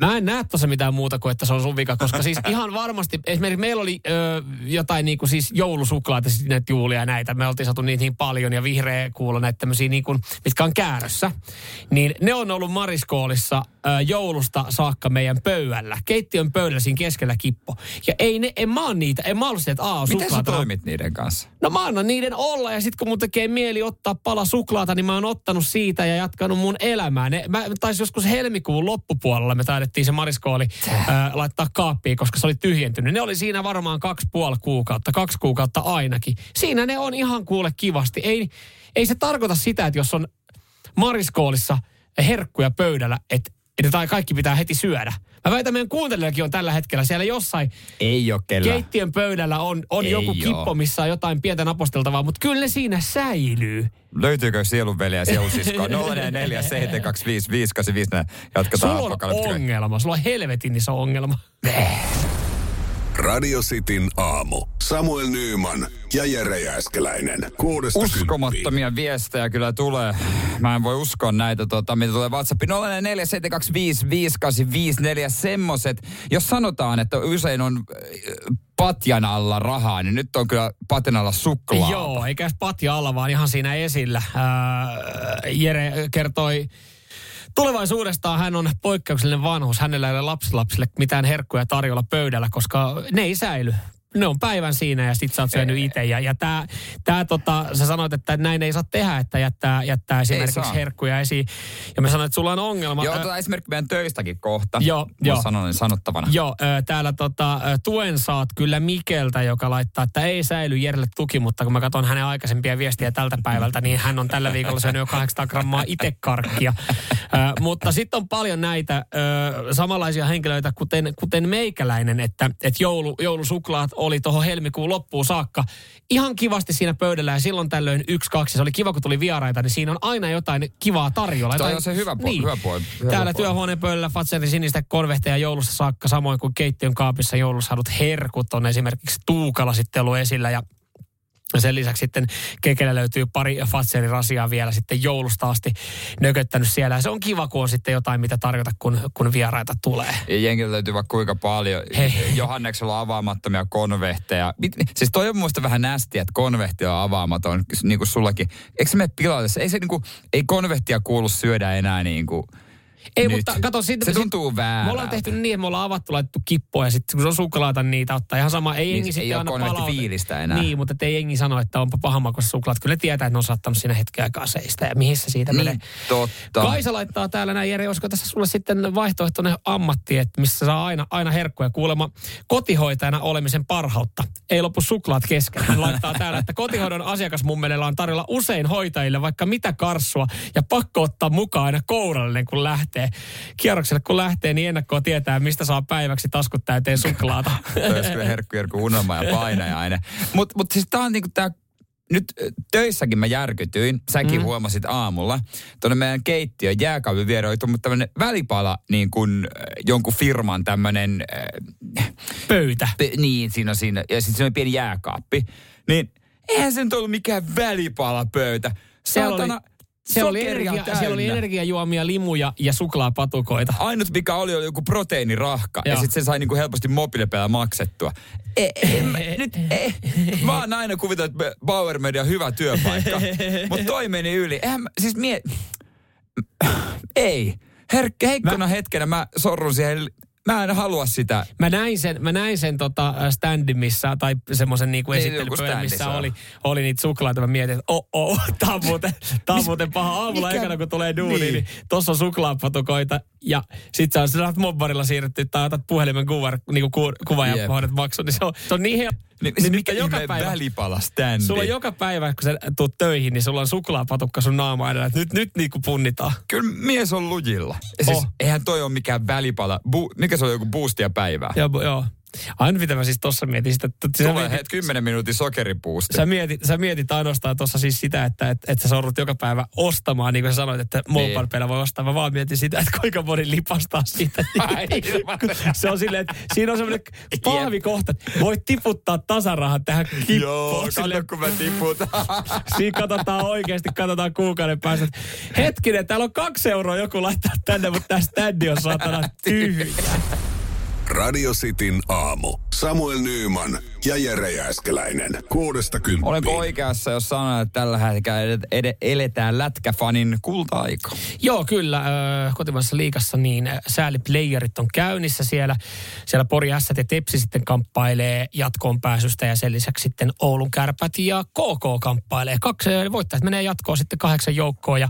mä en näe tuossa mitään muuta kuin, että se on sun vika, koska siis ihan varmasti, esimerkiksi meillä oli ö, jotain niinku siis joulusuklaata, siis näitä juulia ja näitä, me oltiin saatu niitä niin paljon ja vihreä kuulla näitä tämmöisiä niinku, mitkä on käärössä, niin ne on ollut Mariskoolissa ö, joulusta saakka meidän pöydällä, keittiön pöydällä siinä keskellä kippo. Ja ei ne, en mä oon niitä, en mä ollut sitä, että aa, Miten sä toimit niiden kanssa? No mä annan niiden olla ja sitten kun mun tekee mieli ottaa pala suklaata, niin mä oon ottanut siitä ja jatkanut mun elämää. Ne, mä taisin joskus helmikuun loppupuolella, me taidettiin se mariskooli ää, laittaa kaappiin, koska se oli tyhjentynyt. Ne oli siinä varmaan kaksi puoli kuukautta, kaksi kuukautta ainakin. Siinä ne on ihan kuule kivasti. Ei, ei se tarkoita sitä, että jos on mariskoolissa herkkuja pöydällä, että että tai kaikki pitää heti syödä. Mä väitän, meidän kuuntelijakin on tällä hetkellä siellä jossain Ei ole kellään. keittiön pöydällä on, on Ei joku oo. kippo, missä on jotain pientä naposteltavaa, mutta kyllä ne siinä säilyy. Löytyykö sielunveliä ja sielusiskoa? 044 725 585. Jatketaan Sulla on ongelma, sulla on helvetin iso ongelma. Radio Cityn aamu. Samuel Nyyman ja Jere Jääskeläinen. Kuudesta kymppiin. Uskomattomia viestejä kyllä tulee. Mä en voi uskoa näitä, tota, mitä tulee WhatsAppiin. 047255854 semmoset. Jos sanotaan, että usein on äh, patjan alla rahaa, niin nyt on kyllä patjan alla suklaa. Joo, eikä patja alla, vaan ihan siinä esillä. Ää, Jere kertoi tulevaisuudestaan hän on poikkeuksellinen vanhus. Hänellä ei ole lapsilapsille mitään herkkuja tarjolla pöydällä, koska ne ei säily. Ne on päivän siinä ja sit sä oot syönyt itse. Ja, ja tää, tää tota, sä sanoit, että näin ei saa tehdä, että jättää, jättää esimerkiksi saa. herkkuja esiin. Ja mä sanoin, että sulla on ongelma. Joo, otetaan esimerkki meidän töistäkin kohta. Joo, joo. sanon niin sanottavana. Joo, täällä tota, tuen saat kyllä Mikeltä, joka laittaa, että ei säily Jerelle tuki, mutta kun mä katson hänen aikaisempia viestiä tältä päivältä, niin hän on tällä viikolla syönyt jo 800 grammaa itse karkkia. Ö, mutta sitten on paljon näitä ö, samanlaisia henkilöitä, kuten, kuten meikäläinen, että, että joulu, joulusuklaat oli tuohon helmikuun loppuun saakka ihan kivasti siinä pöydällä ja silloin tällöin yksi, kaksi. Se oli kiva, kun tuli vieraita, niin siinä on aina jotain kivaa tarjolla. Jotain- on se hyvä puoli, hyvä puoli, hyvä Täällä puoli. työhuoneen pöydällä Fatserin sinistä konvehteja joulusta saakka, samoin kuin keittiön kaapissa joulussa herkut on esimerkiksi Tuukala sitten ollut esillä. Ja Sen lisäksi sitten Kekellä löytyy pari Fatserin vielä sitten joulusta asti nököttänyt siellä. Ja se on kiva, kun on sitten jotain, mitä tarjota, kun, kun vieraita tulee. Ja jengillä löytyy vaikka kuinka paljon. Hei. Johanneksella on avaamattomia konvehteja. Siis toi on muista vähän nästiä, että konvehti on avaamaton, niin kuin sullakin. Eikö se mene pilalle? Ei, se, niin kuin, ei konvehtia kuulu syödä enää niin kuin Ei, nyt. mutta kato, siitä, Se tuntuu väärältä. Me ollaan tehty niin, että me ollaan avattu, laitettu kippoja ja sitten kun se on suklaata, niitä ottaa ihan sama. Ei Niin, jengi ei ole aina palaute- fiilistä enää. Niin, mutta ei jengi sano, että onpa pahamakoista suklaat. Kyllä tietää, että ne on saattanut siinä hetken aikaa seistä ja mihin se siitä menee. Niin, totta. Kaisa laittaa täällä näin, Jere, olisiko tässä sulle sitten vaihtoehtoinen ammatti, että missä saa aina, aina herkkuja kuulemma kotihoitajana olemisen parhautta. Ei lopu suklaat kesken. Hän laittaa täällä, että kotihoidon asiakasmummelilla on tarjolla usein hoitajille vaikka mitä karsua ja pakko ottaa mukaan aina kourallinen, kun lähtee. Kierrokselle kun lähtee, niin ennakkoon tietää, mistä saa päiväksi taskut täyteen suklaata. Toi olisi kyllä herkku, herkku unelma ja painajainen. Mutta mut siis tää on niinku tää nyt töissäkin mä järkytyin, säkin mm. huomasit aamulla, tuonne meidän keittiön jääkaapin viereen oli tullut tämmönen välipala niin kuin jonkun firman tämmönen, äh, Pöytä. pe- niin siinä on siinä, ja sitten siinä oli pieni jääkaappi. Niin eihän se nyt ollut mikään välipalapöytä. Siellä oli- Siellä oli, energia, siellä oli energiajuomia, limuja ja suklaapatukoita. Ainut mikä oli, oli joku proteiinirahka. Joo. Ja sitten se sai niinku helposti mobiilepäällä maksettua. E, en, mä, nyt, e, mä oon aina kuvitellut, että Bauer Media on hyvä työpaikka. Mutta toi meni yli. Eihän mä, siis mie... Ei. Herkkä, heikkona hetkenä mä sorrun siihen. Mä en halua sitä. Mä näin sen, mä näin sen tota standin, missä, tai semmoisen niinku Niin, esittelypöydän, missä oli, oli niitä suklaita. Mä mietin, että oh, oh, tää on muuten, tää on muuten paha. Aamulla mikä- ekana, kun tulee duuni, niin, niin. tossa on suklaapatukoita. Ja sit sä saat mobbarilla siirretty tai otat puhelimen kuvar, niinku ku, kuva ja Jep. hoidat maksun. Niin se on, se on niin helppo. Niin, Niin niin mikä joka päivä- välipala standi? Sulla on joka päivä, kun sä tuut töihin, niin sulla on suklaapatukka sun naama edellä. Nyt, nyt niinku punnitaan. Kyllä mies on lujilla. Siis, Oh. Eihän toi ole mikään välipala. Bu, mikä se on joku boostia päivää? Joo, joo. Ainut mitä mä siis tossa mietin, sitä, että Tulee mietit- het 10 minuutin sokeripuusti. Sä mietit, sä mietit ainoastaan tuossa siis sitä, että et, et sä sorrut joka päivä ostamaan, niin kuin sä sanoit, että Niin. mobile voi ostaa. Mä vaan mietin sitä, että kuinka moni lipastaa siitä. Se on silleen, että siinä on semmoinen pahvikohta, että voit tiputtaa tasarahan tähän kippoon. Joo, kato kun mä tiputan. Siinä katsotaan oikeasti, katsotaan kuukauden päästä. Hetkinen, täällä on kaksi euroa joku laittaa tänne, mutta tämä standi on saatana tyhjä. Radio Cityn aamu. Samuel Nyyman ja Jere Jääskeläinen. Kuudesta kymppiin. Olenko oikeassa, jos sanon, että tällä hetkellä eletään lätkäfanin kulta-aika? Joo, kyllä. Kotimaisessa liigassa niin sääliplayerit on käynnissä siellä. Siellä Pori S ja Tepsi sitten kamppailee jatkoon pääsystä ja sen lisäksi sitten Oulun kärpät ja KK kamppailee. Kaksi voittajat menee jatkoon sitten kahdeksan joukkoon ja,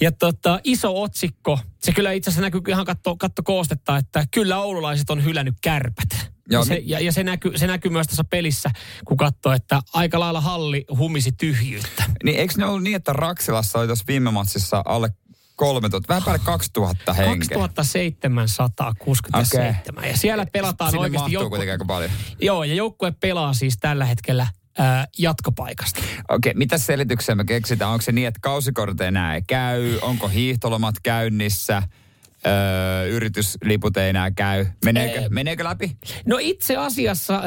ja tota, iso otsikko. Se kyllä itse asiassa näkyy ihan katto, katto koostetta, että kyllä oululaiset on hylännyt kärpät. Joo, Ja, se, mi- ja, ja se, näkyy, se näkyy myös tässä pelissä, kun katsoo, että aika lailla halli humisi tyhjyyttä. Niin eikö ne ollut niin, että Raksilassa oli tuossa viime matsissa alle 3000, vähän päälle 2000 henkeä? 2767. Ja siellä pelataan Sinne oikeasti joukkue... paljon. Joo, ja joukkue pelaa siis tällä hetkellä ää, jatkopaikasta. Okei, mitä selityksiä me keksitään? Onko se niin, että kausikorteja enää ei käy? Onko hiihtolomat käynnissä? Öö, yritysliput ei enää käy. Meneekö, Ei. meneekö läpi? No itse asiassa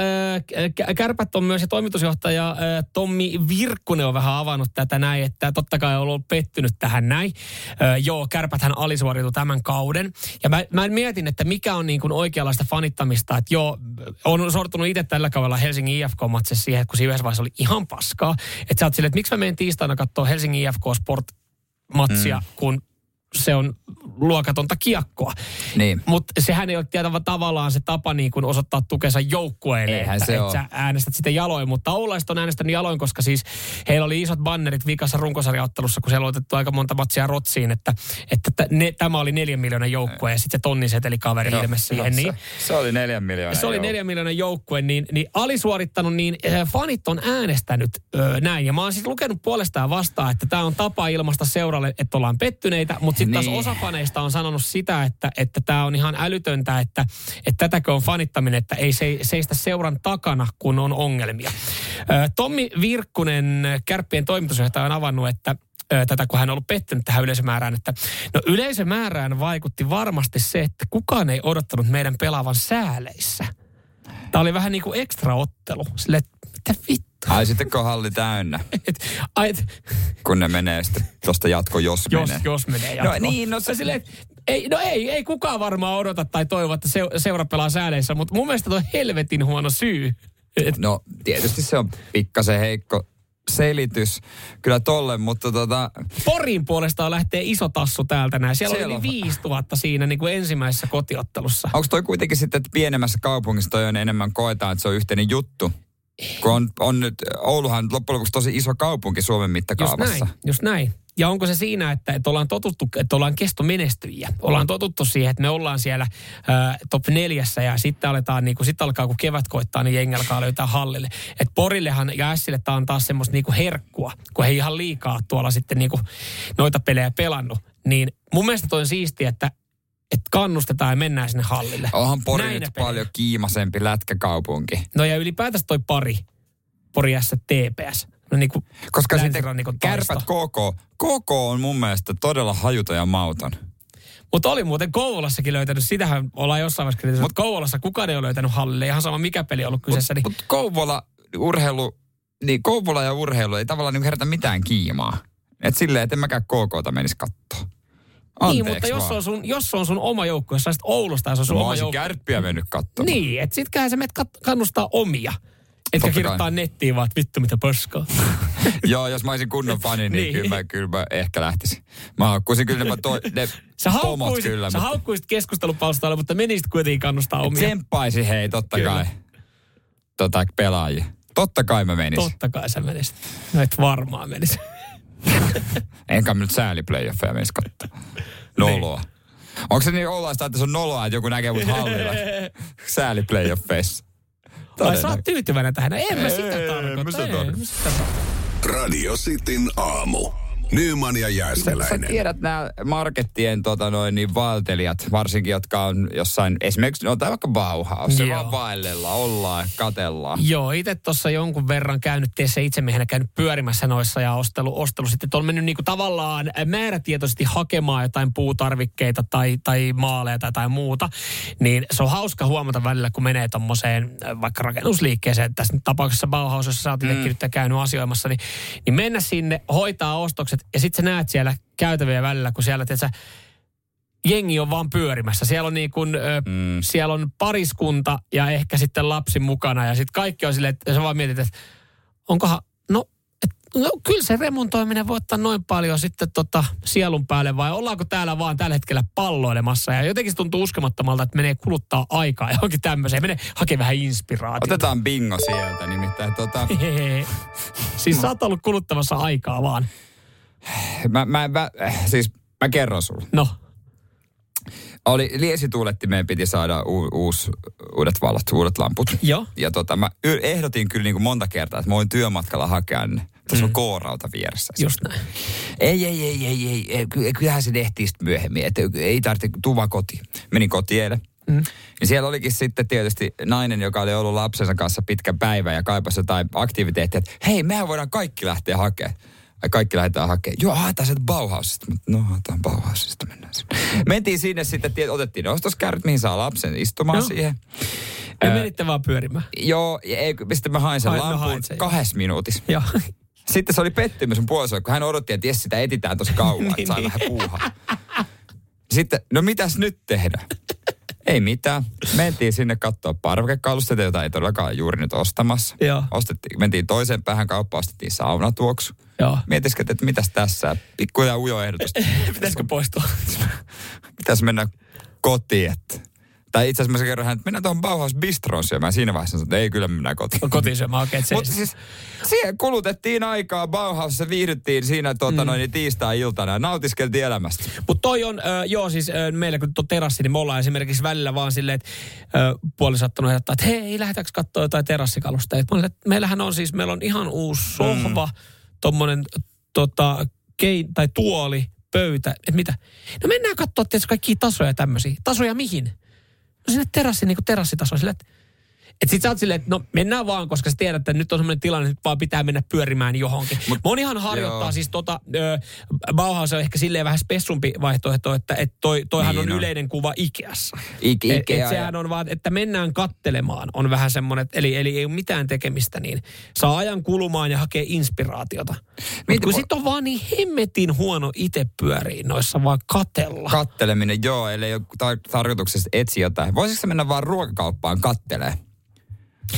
Kä- Kärpät on myös ja toimitusjohtaja ää, Tommi Virkkunen on vähän avannut tätä näin, että totta kai on ollut pettynyt tähän näin. Ää, joo, Kärpäthän alisuoriutui tämän kauden. Ja mä, mä mietin, että mikä on niin kuin oikeanlaista fanittamista, että joo, on sortunut itse tällä kaudella Helsingin IFK-matsissa siihen, kun siinä yhdessä vaiheessa oli ihan paskaa. Että sä oot silleen, että miksi mä menen tiistaina katsoa Helsingin IFK Sport matsia, mm. kun se on luokatonta kiekkoa. Niin. Mutta sehän ei ole tietävä tavallaan se tapa niin kuin osoittaa tukensa joukkueelle, Eihän että, se että sä äänestät sitä jaloin. Mutta Oulaiset on äänestänyt jaloin, koska siis heillä oli isot bannerit vikassa runkosarjaottelussa, kun siellä on otettu aika monta matsia rotsiin, että, että t- ne, tämä oli neljän miljoonan joukkue ja sitten se tonnin seteli kaveri Joo, ilmesi siihen. Niin, se, se oli neljän miljoonaa. se oli neljän miljoonan joukkue, niin, niin alisuorittanut, niin äh, fanit on äänestänyt näin. Ja mä oon sitten lukenut puolestaan vastaan, että tämä on tapa ilmasta seuralle, että ollaan pettyneitä, mutta sitten taas Niin. osa faneista on sanonut sitä, että että tämä on ihan älytöntä, että, että tätäkö on fanittaminen, että ei se, seistä seuran takana, kun on ongelmia. Tommi Virkkunen, kärppien toimitusjohtaja, on avannut, että tätä, kun hän on ollut pettynyt tähän yleisömäärään, että no yleisömäärään vaikutti varmasti se, että kukaan ei odottanut meidän pelaavan sääleissä. Tämä oli vähän niin kuin ekstra ottelu. Sille, että mitä vittu? Ai sitten kun halli täynnä, Et, ai, et, kun ne menee sitten tuosta jatko, jos, jos, menee. jos menee jatkoon. No niin, no se- silleen, ei, no ei, ei kukaan varmaan odota tai toivo, että se, seura pelaa sääleissä, mutta mun mielestä toi helvetin huono syy. Et, No tietysti se on pikkasen heikko selitys kyllä tolle, mutta tota, Porin puolestaan lähtee iso tassu täältä näin. Siellä, Siellä oli on- yli 5000 siinä niin kuin ensimmäisessä kotiottelussa. onko toi kuitenkin sitten, että pienemmässä kaupungissa toi on enemmän koetaan, että se on yhteinen juttu? Kun on, on nyt, Ouluhan loppujen lopuksi tosi iso kaupunki Suomen Just mittakaavassa. näin, just näin. Ja onko se siinä, että, että ollaan totuttu, että ollaan kestomenestyjiä. Ollaan totuttu siihen, että me ollaan siellä ää, top neljässä ja sitten aletaan, niin kuin, sitten alkaa kun kevät koittaa, niin jengi alkaa löytää hallille. Et Porillehan ja Ässille tämä on taas semmoista niin kuin herkkua, kun he ihan liikaa tuolla sitten niin kuin noita pelejä pelannut. Niin mun mielestä toi on siistiä, että, että kannustetaan ja mennään sinne hallille. Onhan Pori Näinä nyt paljon kiimasempi lätkäkaupunki. No ja ylipäätänsä toi pari, Pori S TPS. No niin kuin Koska sitten kärpät. KK. KK on mun mielestä todella hajuton ja mauton. Mutta oli muuten Kouvolassakin löytänyt, sitähän ollaan jossain vaiheessa kritisoitu, mutta Kouvolassa kukaan ei ole löytänyt hallille, ihan sama mikä peli on ollut kyseessä. Niin, Mutta Kouvola, urheilu, niin Kouvola ja urheilu ei tavallaan niin herätä mitään kiimaa. Et silleen, että en mäkään KKta menisi kattoo. niin, mutta jos on sun, jos on sun oma joukko, jos sä Oulusta ja se on sun No, oma joukko. kärppiä mennyt katsomaan. Niin, että sittenhän sä menet kat- kannustaa omia. Etkä Totta kirjoittaa kai. nettiin vaan, että vittu mitä paskaa. Joo, jos mä olisin kunnon fani, niin, Niin. Kyllä, mä, kyllä mä ehkä lähtisin. Mä haukkuisin kyllä ne, toi, ne Sä pomot kyllä. sä mutta haukkuisit keskustelupalstalle, mutta menisit kuitenkin kannustaa omia. Tsemppaisi hei, totta Kyllä. kai. Tota, pelaajia. Totta kai mä menisin. Totta kai sä menisit. No et varmaan menisit. Enkä nyt sääli playoffeja menisi katsoa. Noloa. Onko se niin ollaista, että se on noloa, että joku näkee mut hallilla? Sääli playoffeissa. Vai sä oot tyytyväinen tähän? En mä sitä tarkoita. Radio Cityn aamu. Nyman ja Sä Jääskeläinen. tiedät nämä markettien tota noin, niin valtelijat, varsinkin jotka on jossain, esimerkiksi, no tai vaikka Bauhaus, se vaan vaellella, ollaan, katellaan. Joo, itse tuossa jonkun verran käynyt teissä itsemiehenä käynyt pyörimässä noissa ja ostelu, ostelu sitten, on mennyt niinku tavallaan määrätietoisesti hakemaan jotain puutarvikkeita tai, tai maaleja tai jotain muuta. Niin se on hauska huomata välillä, kun menee tommoseen äh, vaikka rakennusliikkeeseen, tässä tapauksessa Bauhaus, jossa sä oot nyt käynyt asioimassa, niin, niin mennä sinne, hoitaa ostokset ja sitten sä näet siellä käytäviä välillä, kun siellä, tiedät sä, jengi on vaan pyörimässä. Siellä on niin kuin, ö, mm. siellä on pariskunta ja ehkä sitten lapsi mukana ja sitten kaikki on silleen, että sä vaan mietit, että onkohan, no, et, no kyllä se remontoiminen voi ottaa noin paljon sitten tota sielun päälle vai ollaanko täällä vaan tällä hetkellä palloilemassa ja jotenkin se tuntuu uskomattomalta, että menee kuluttaa aikaa johonkin tämmöiseen, menee hakee vähän inspiraatiota. Otetaan bingo sieltä, nimittäin tota, siis sä oot ollut kuluttamassa aikaa vaan. Mä, mä, mä, siis mä kerron sulle. No, Oli liesituulettimeen piti saada u, uus, uudet valot, uudet lamput. Joo. Ja tota, mä ehdotin kyllä niin kuin monta kertaa, että mä voin työmatkalla hakea ne. Tässä on K-rauta vieressä. just näin. Ei, ei, ei, ei, ei, ei. ky- Kyllähän se tehtiin sitten myöhemmin, että ei tarvitse, tuu vaan kotiin. Menin kotiin eilen. Mm. Ja siellä olikin sitten tietysti nainen, joka oli ollut lapsensa kanssa pitkä päivä ja kaipasi jotain aktiviteettia, että hei, mehän voidaan kaikki lähteä hakemaan. Ai kaikki lähdetään hakemaan. Joo, haetaan sieltä Bauhausista. Mutta no, haetaan Bauhausista, mennään sinne. Mentiin sinne sitten, tiet, otettiin ne ostoskärryt, mihin saa lapsen istumaan Joo. siihen. Me Ää, menitte vaan pyörimään. Joo, ja ei, sitten mä hain sen Hain- no lampun hait sen, joo. kahdessa minuutissa. Joo. Sitten se oli pettymys mun puolisolle, kun hän odotti, että jes sitä etitään tosi kauan, Niin, että saa niin. vähän puuhaa. Sitten, no mitäs nyt tehdään? Ei mitään. Mentiin sinne katsoa parvekekalusteita, joita ei todellakaan juuri nyt ostamassa. Joo. Ostettiin, mentiin toiseen päähän kauppaan, ostettiin saunatuoksu. Joo. Mietiskeltiin, että mitäs tässä? Pikku ja ujo ehdotus. Pitäisikö poistua? Pitäisi mennä kotiin, että... Tai itse asiassa mä kerron että mennään tuohon Bauhaus Bistroon syömään. Siinä vaiheessa sanoin, että ei kyllä mennään kotiin. No kotiin syömään, okei, okay, Mutta siis siihen kulutettiin aikaa Bauhausissa, viihdyttiin siinä tuota, mm. noin, tiistai-iltana ja nautiskeltiin elämästä. Mutta toi on, äh, joo siis äh, meillä kun tuo terassi, niin me ollaan esimerkiksi välillä vaan silleen, että äh, puolisattunut ehdottaa, että hei, lähdetäänkö katsoa jotain terassikalusteita. Mä meillähän on siis, meillä on ihan uusi sohva, mm. tommonen tota, kei, tai tuoli, pöytä, että mitä. No mennään katsoa tietysti kaikkia tasoja tämmöisiä. Tasoja mihin? Sinne terassi, niin kuin terassitasoon, sille, että Et sit sä oot silleen, että no mennään vaan, koska sä tiedät, että nyt on semmoinen tilanne, että vaan pitää mennä pyörimään johonkin. Mut, Monihan harjoittaa joo. siis tota, ö, Bauhaus on ehkä silleen vähän spessumpi vaihtoehto, että et toi, toihan Niin on, on. yleinen kuva Ikeassa. Ik- Et, Ikea et ja- sehän on vaan, että mennään kattelemaan, on vähän semmoinen, eli, eli ei ole mitään tekemistä, niin saa ajan kulumaan ja hakee inspiraatiota. Mutta kun sit on vaan niin hemmetin huono itse pyöriin noissa vaan katella. Katteleminen, joo, eli ei ole tar- tarkoituksessa etsiä jotain. Voisitko mennä vaan ruokakauppaan kattelee?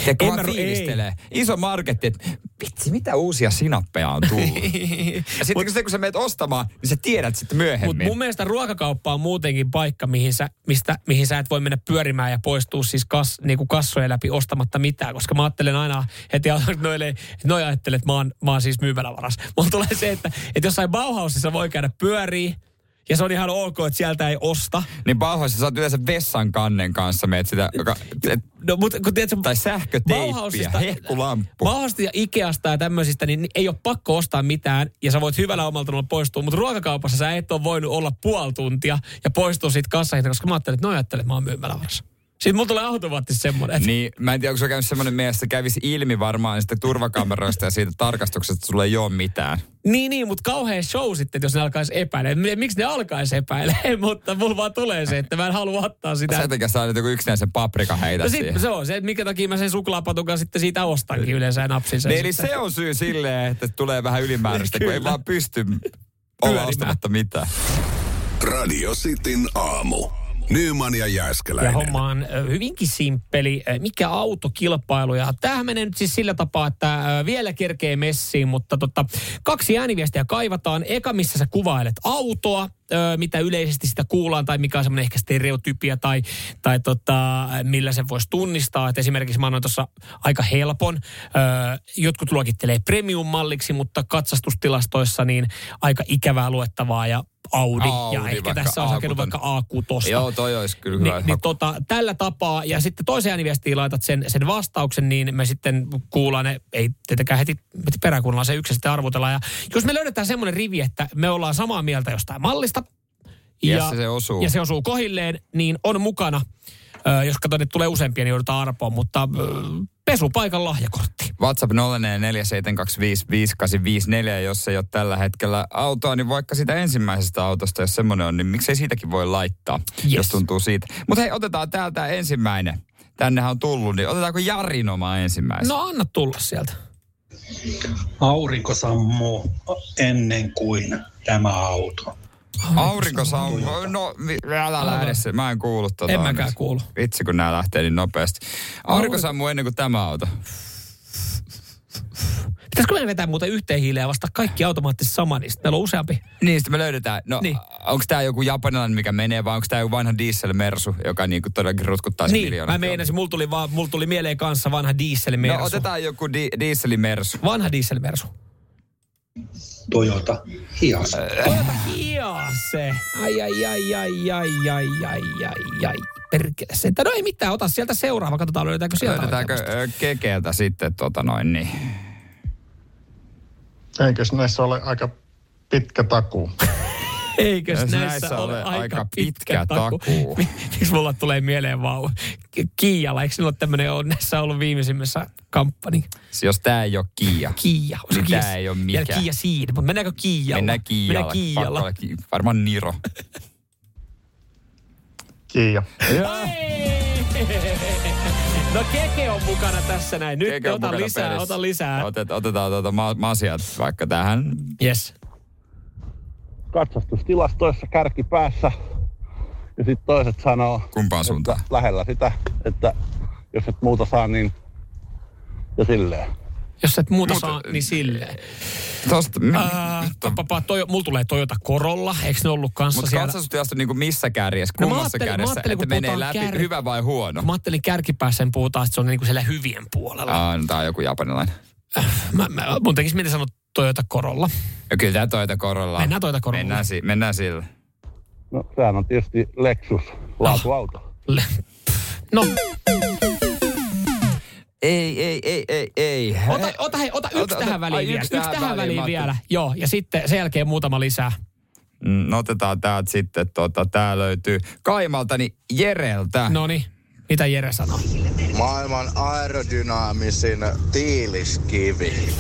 Ja En vaan mä fiilistelee. Iso marketti, että vitsi, mitä uusia sinappeja on tullut. ja sitten kun, se, kun sä menet ostamaan, niin sä tiedät sitten Mutta myöhemmin. mun mielestä ruokakauppa on muutenkin paikka, mihin sä, mistä, mihin sä et voi mennä pyörimään ja poistua siis kas, niinku kassojen läpi ostamatta mitään. Koska mä ajattelen aina heti noille, että noi ajattelee, että mä oon, mä oon siis myymälävaras. Mulla tulee se, että, että jossain Bauhausissa voi käydä pyörii, ja se on ihan ok, että sieltä ei osta. Niin Bauhausissa sä oot yleensä vessan kannen kanssa, meet sitä, joka, et, No, mutta kun tiedätkö, tai sähköteippiä, hehkulamppu. Bauhausista ja Ikeasta ja tämmöisistä, niin ei ole pakko ostaa mitään ja sä voit hyvällä tunnolla poistua, mutta ruokakaupassa sä et ole voinut olla puoli tuntia ja poistua siitä kassahista, koska mä ajattelin, että no ajattelin, että mä oon myymälävarassa. Sitten mulla tulee automaattisesti semmoinen, että Niin, mä en tiedä, onko se käynyt semmoinen mies, että kävisi ilmi varmaan sitten turvakameroista ja siitä tarkastuksesta, että sulla ei ole mitään. niin, niin, mutta kauhean show sitten, että jos ne alkaisi epäilemään. Miksi ne alkaisi epäilemään, mutta mulla vaan tulee se, että mä en halua ottaa sitä. Sen takia sä olet joku yksinäisen paprika heitä No siihen. sit, se on se, että minkä takia mä sen suklaapatukan sitten siitä ostankin yleensä ja napsin sen Niin, eli se on syy silleen, että tulee vähän ylimääräistä, kun ei vaan pysty olla ostamatta mitään. Radio Cityn aamu. Nyman ja Ja Jääskeläinen. homma on hyvinkin simppeli. Mikä autokilpailu? Ja tämähän menee nyt siis sillä tapaa, että vielä kerkee messiin, mutta tota, kaksi ääniviestiä kaivataan. Eka, missä sä kuvailet autoa, mitä yleisesti sitä kuullaan, tai mikä on semmoinen ehkä stereotypia, tai, tai tota, millä sen voisi tunnistaa. Et esimerkiksi mä annoin tuossa aika helpon. Jotkut luokittelee premium-malliksi, mutta katsastustilastoissa niin aika ikävää luettavaa ja Audi, Audi, ja ehkä vaikka tässä on hakenut A6. vaikka A6. Joo, toi olisi kyllä hyvä. niin tota, tällä tapaa, ja sitten toiseen ääniviestiin laitat sen, sen vastauksen, niin me sitten kuullaan ne, ei tietenkään heti, heti peräkuunnellaan se yksi ja sitten arvotellaan. Ja jos me löydetään semmoinen rivi, että me ollaan samaa mieltä jostain mallista, Ja se osuu. ja se osuu kohilleen, niin on mukana. Ö, jos katsotaan, että tulee useampia, niin joudutaan arpoon, mutta ö, pesupaikan lahjakortti. WhatsApp 0447255854, ja jos ei ole tällä hetkellä autoa, niin vaikka sitä ensimmäisestä autosta, jos semmoinen on, niin miksei siitäkin voi laittaa, Yes. jos tuntuu siitä. Mutta hei, otetaan täältä ensimmäinen. Tännehän on tullut, niin otetaanko Jarin oma ensimmäisen? No anna tulla sieltä. Aurinko sammuu ennen kuin tämä auto. Aurinko saa... No, älä lähde se. Mä en kuullut tota. En mäkään kuulu. Vitsi, kun nämä lähtee niin nopeasti. Aurinko Aurinko- sammuu ennen kuin tämä auto. Pitäisikö meidän vetää muuten yhteen hiileen vasta kaikki automaattisesti sama, niin sitten meillä on useampi. Niin, sitten me löydetään. No, Niin. onko tämä joku japanilainen, mikä menee, vai onko tämä joku vanha dieselmersu, joka niinku todellakin rutkuttaa sen Niin, miljoonan mä meinasin, mulla tuli, vaan, mulla tuli mieleen kanssa vanha dieselmersu. No otetaan joku di- dieselimersu. Vanha dieselmersu. Toyota Hias. Toyota Hiase. Ai, ai, ai, ai, ai, ai, ai, ai, ai. Perkele se. No ei mitään, ota sieltä seuraava. Katsotaan, löydetäänkö sieltä Löydetäänkö kekeeltä sitten tota noin niin. Eikös näissä ole aika pitkä takuu? Eikös näissä, näissä ole ole aika, aika pitkä, pitkä takuu? takuu. Miksi mulla tulee mieleen vaan Kiijalla? Eikö sinulla ole tämmöinen on näissä ollut viimeisimmässä kamppani? Jos tämä ei ole Kia. Kiia. Onko Niin Kiia- tää ei oo Ja mikään. Kiia Seed, mutta mennäänkö Kiijalla? Mennään Kiijalla. Mennään Kiijalla. Pakko Ki- Varmaan Niro. Kiia. No Keke on mukana tässä näin. Nyt Keke ota lisää, pelissä. ota lisää. Otet, otetaan tuota ma- masiat vaikka tähän. Yes. Katsastustilastoissa kärki päässä. Ja sitten toiset sanoo, Kumpaan suuntaan? että lähellä sitä, että jos et muuta saa, niin ja silleen. Jos et muuta Muuta- saa, niin silleen. Tosta, Äh, papa, toi, mulla tulee Toyota Corolla. Eikö ne ollut kanssa Mutta siellä? katsastustilasto niin missä kärjessä, No mä kummassa mä kärjessä, ajattelin, että kun menee läpi, kär- hyvä vai huono? Mä ajattelin kärkipäässä, niin puhutaan, että se on niinku siellä hyvien puolella. Aa, no, tää on joku japanilainen. Mä, mä, mun tekisi mieli sanoa Toyota Corolla. Ja kyllä tää Toyota Corolla. Mennään Toyota Corolla. Mennään, si- mennään sillä. No sehän on tietysti Lexus, laatuauto. Le- No, Ei, ei, ei, ei, ei. ota, ota, hei, ota yksi Ota- tähän ota- väliin ai, vielä. yksi Yksi tähän tähän väliin, väliin vielä. Joo, ja sitten sen jälkeen muutama lisää. Mm, no otetaan täältä sitten, tota, tää löytyy Kaimalta, niin Jereltä. No niin, Mitä Jere sanoo? Maailman aerodynaamisin tiiliskivi.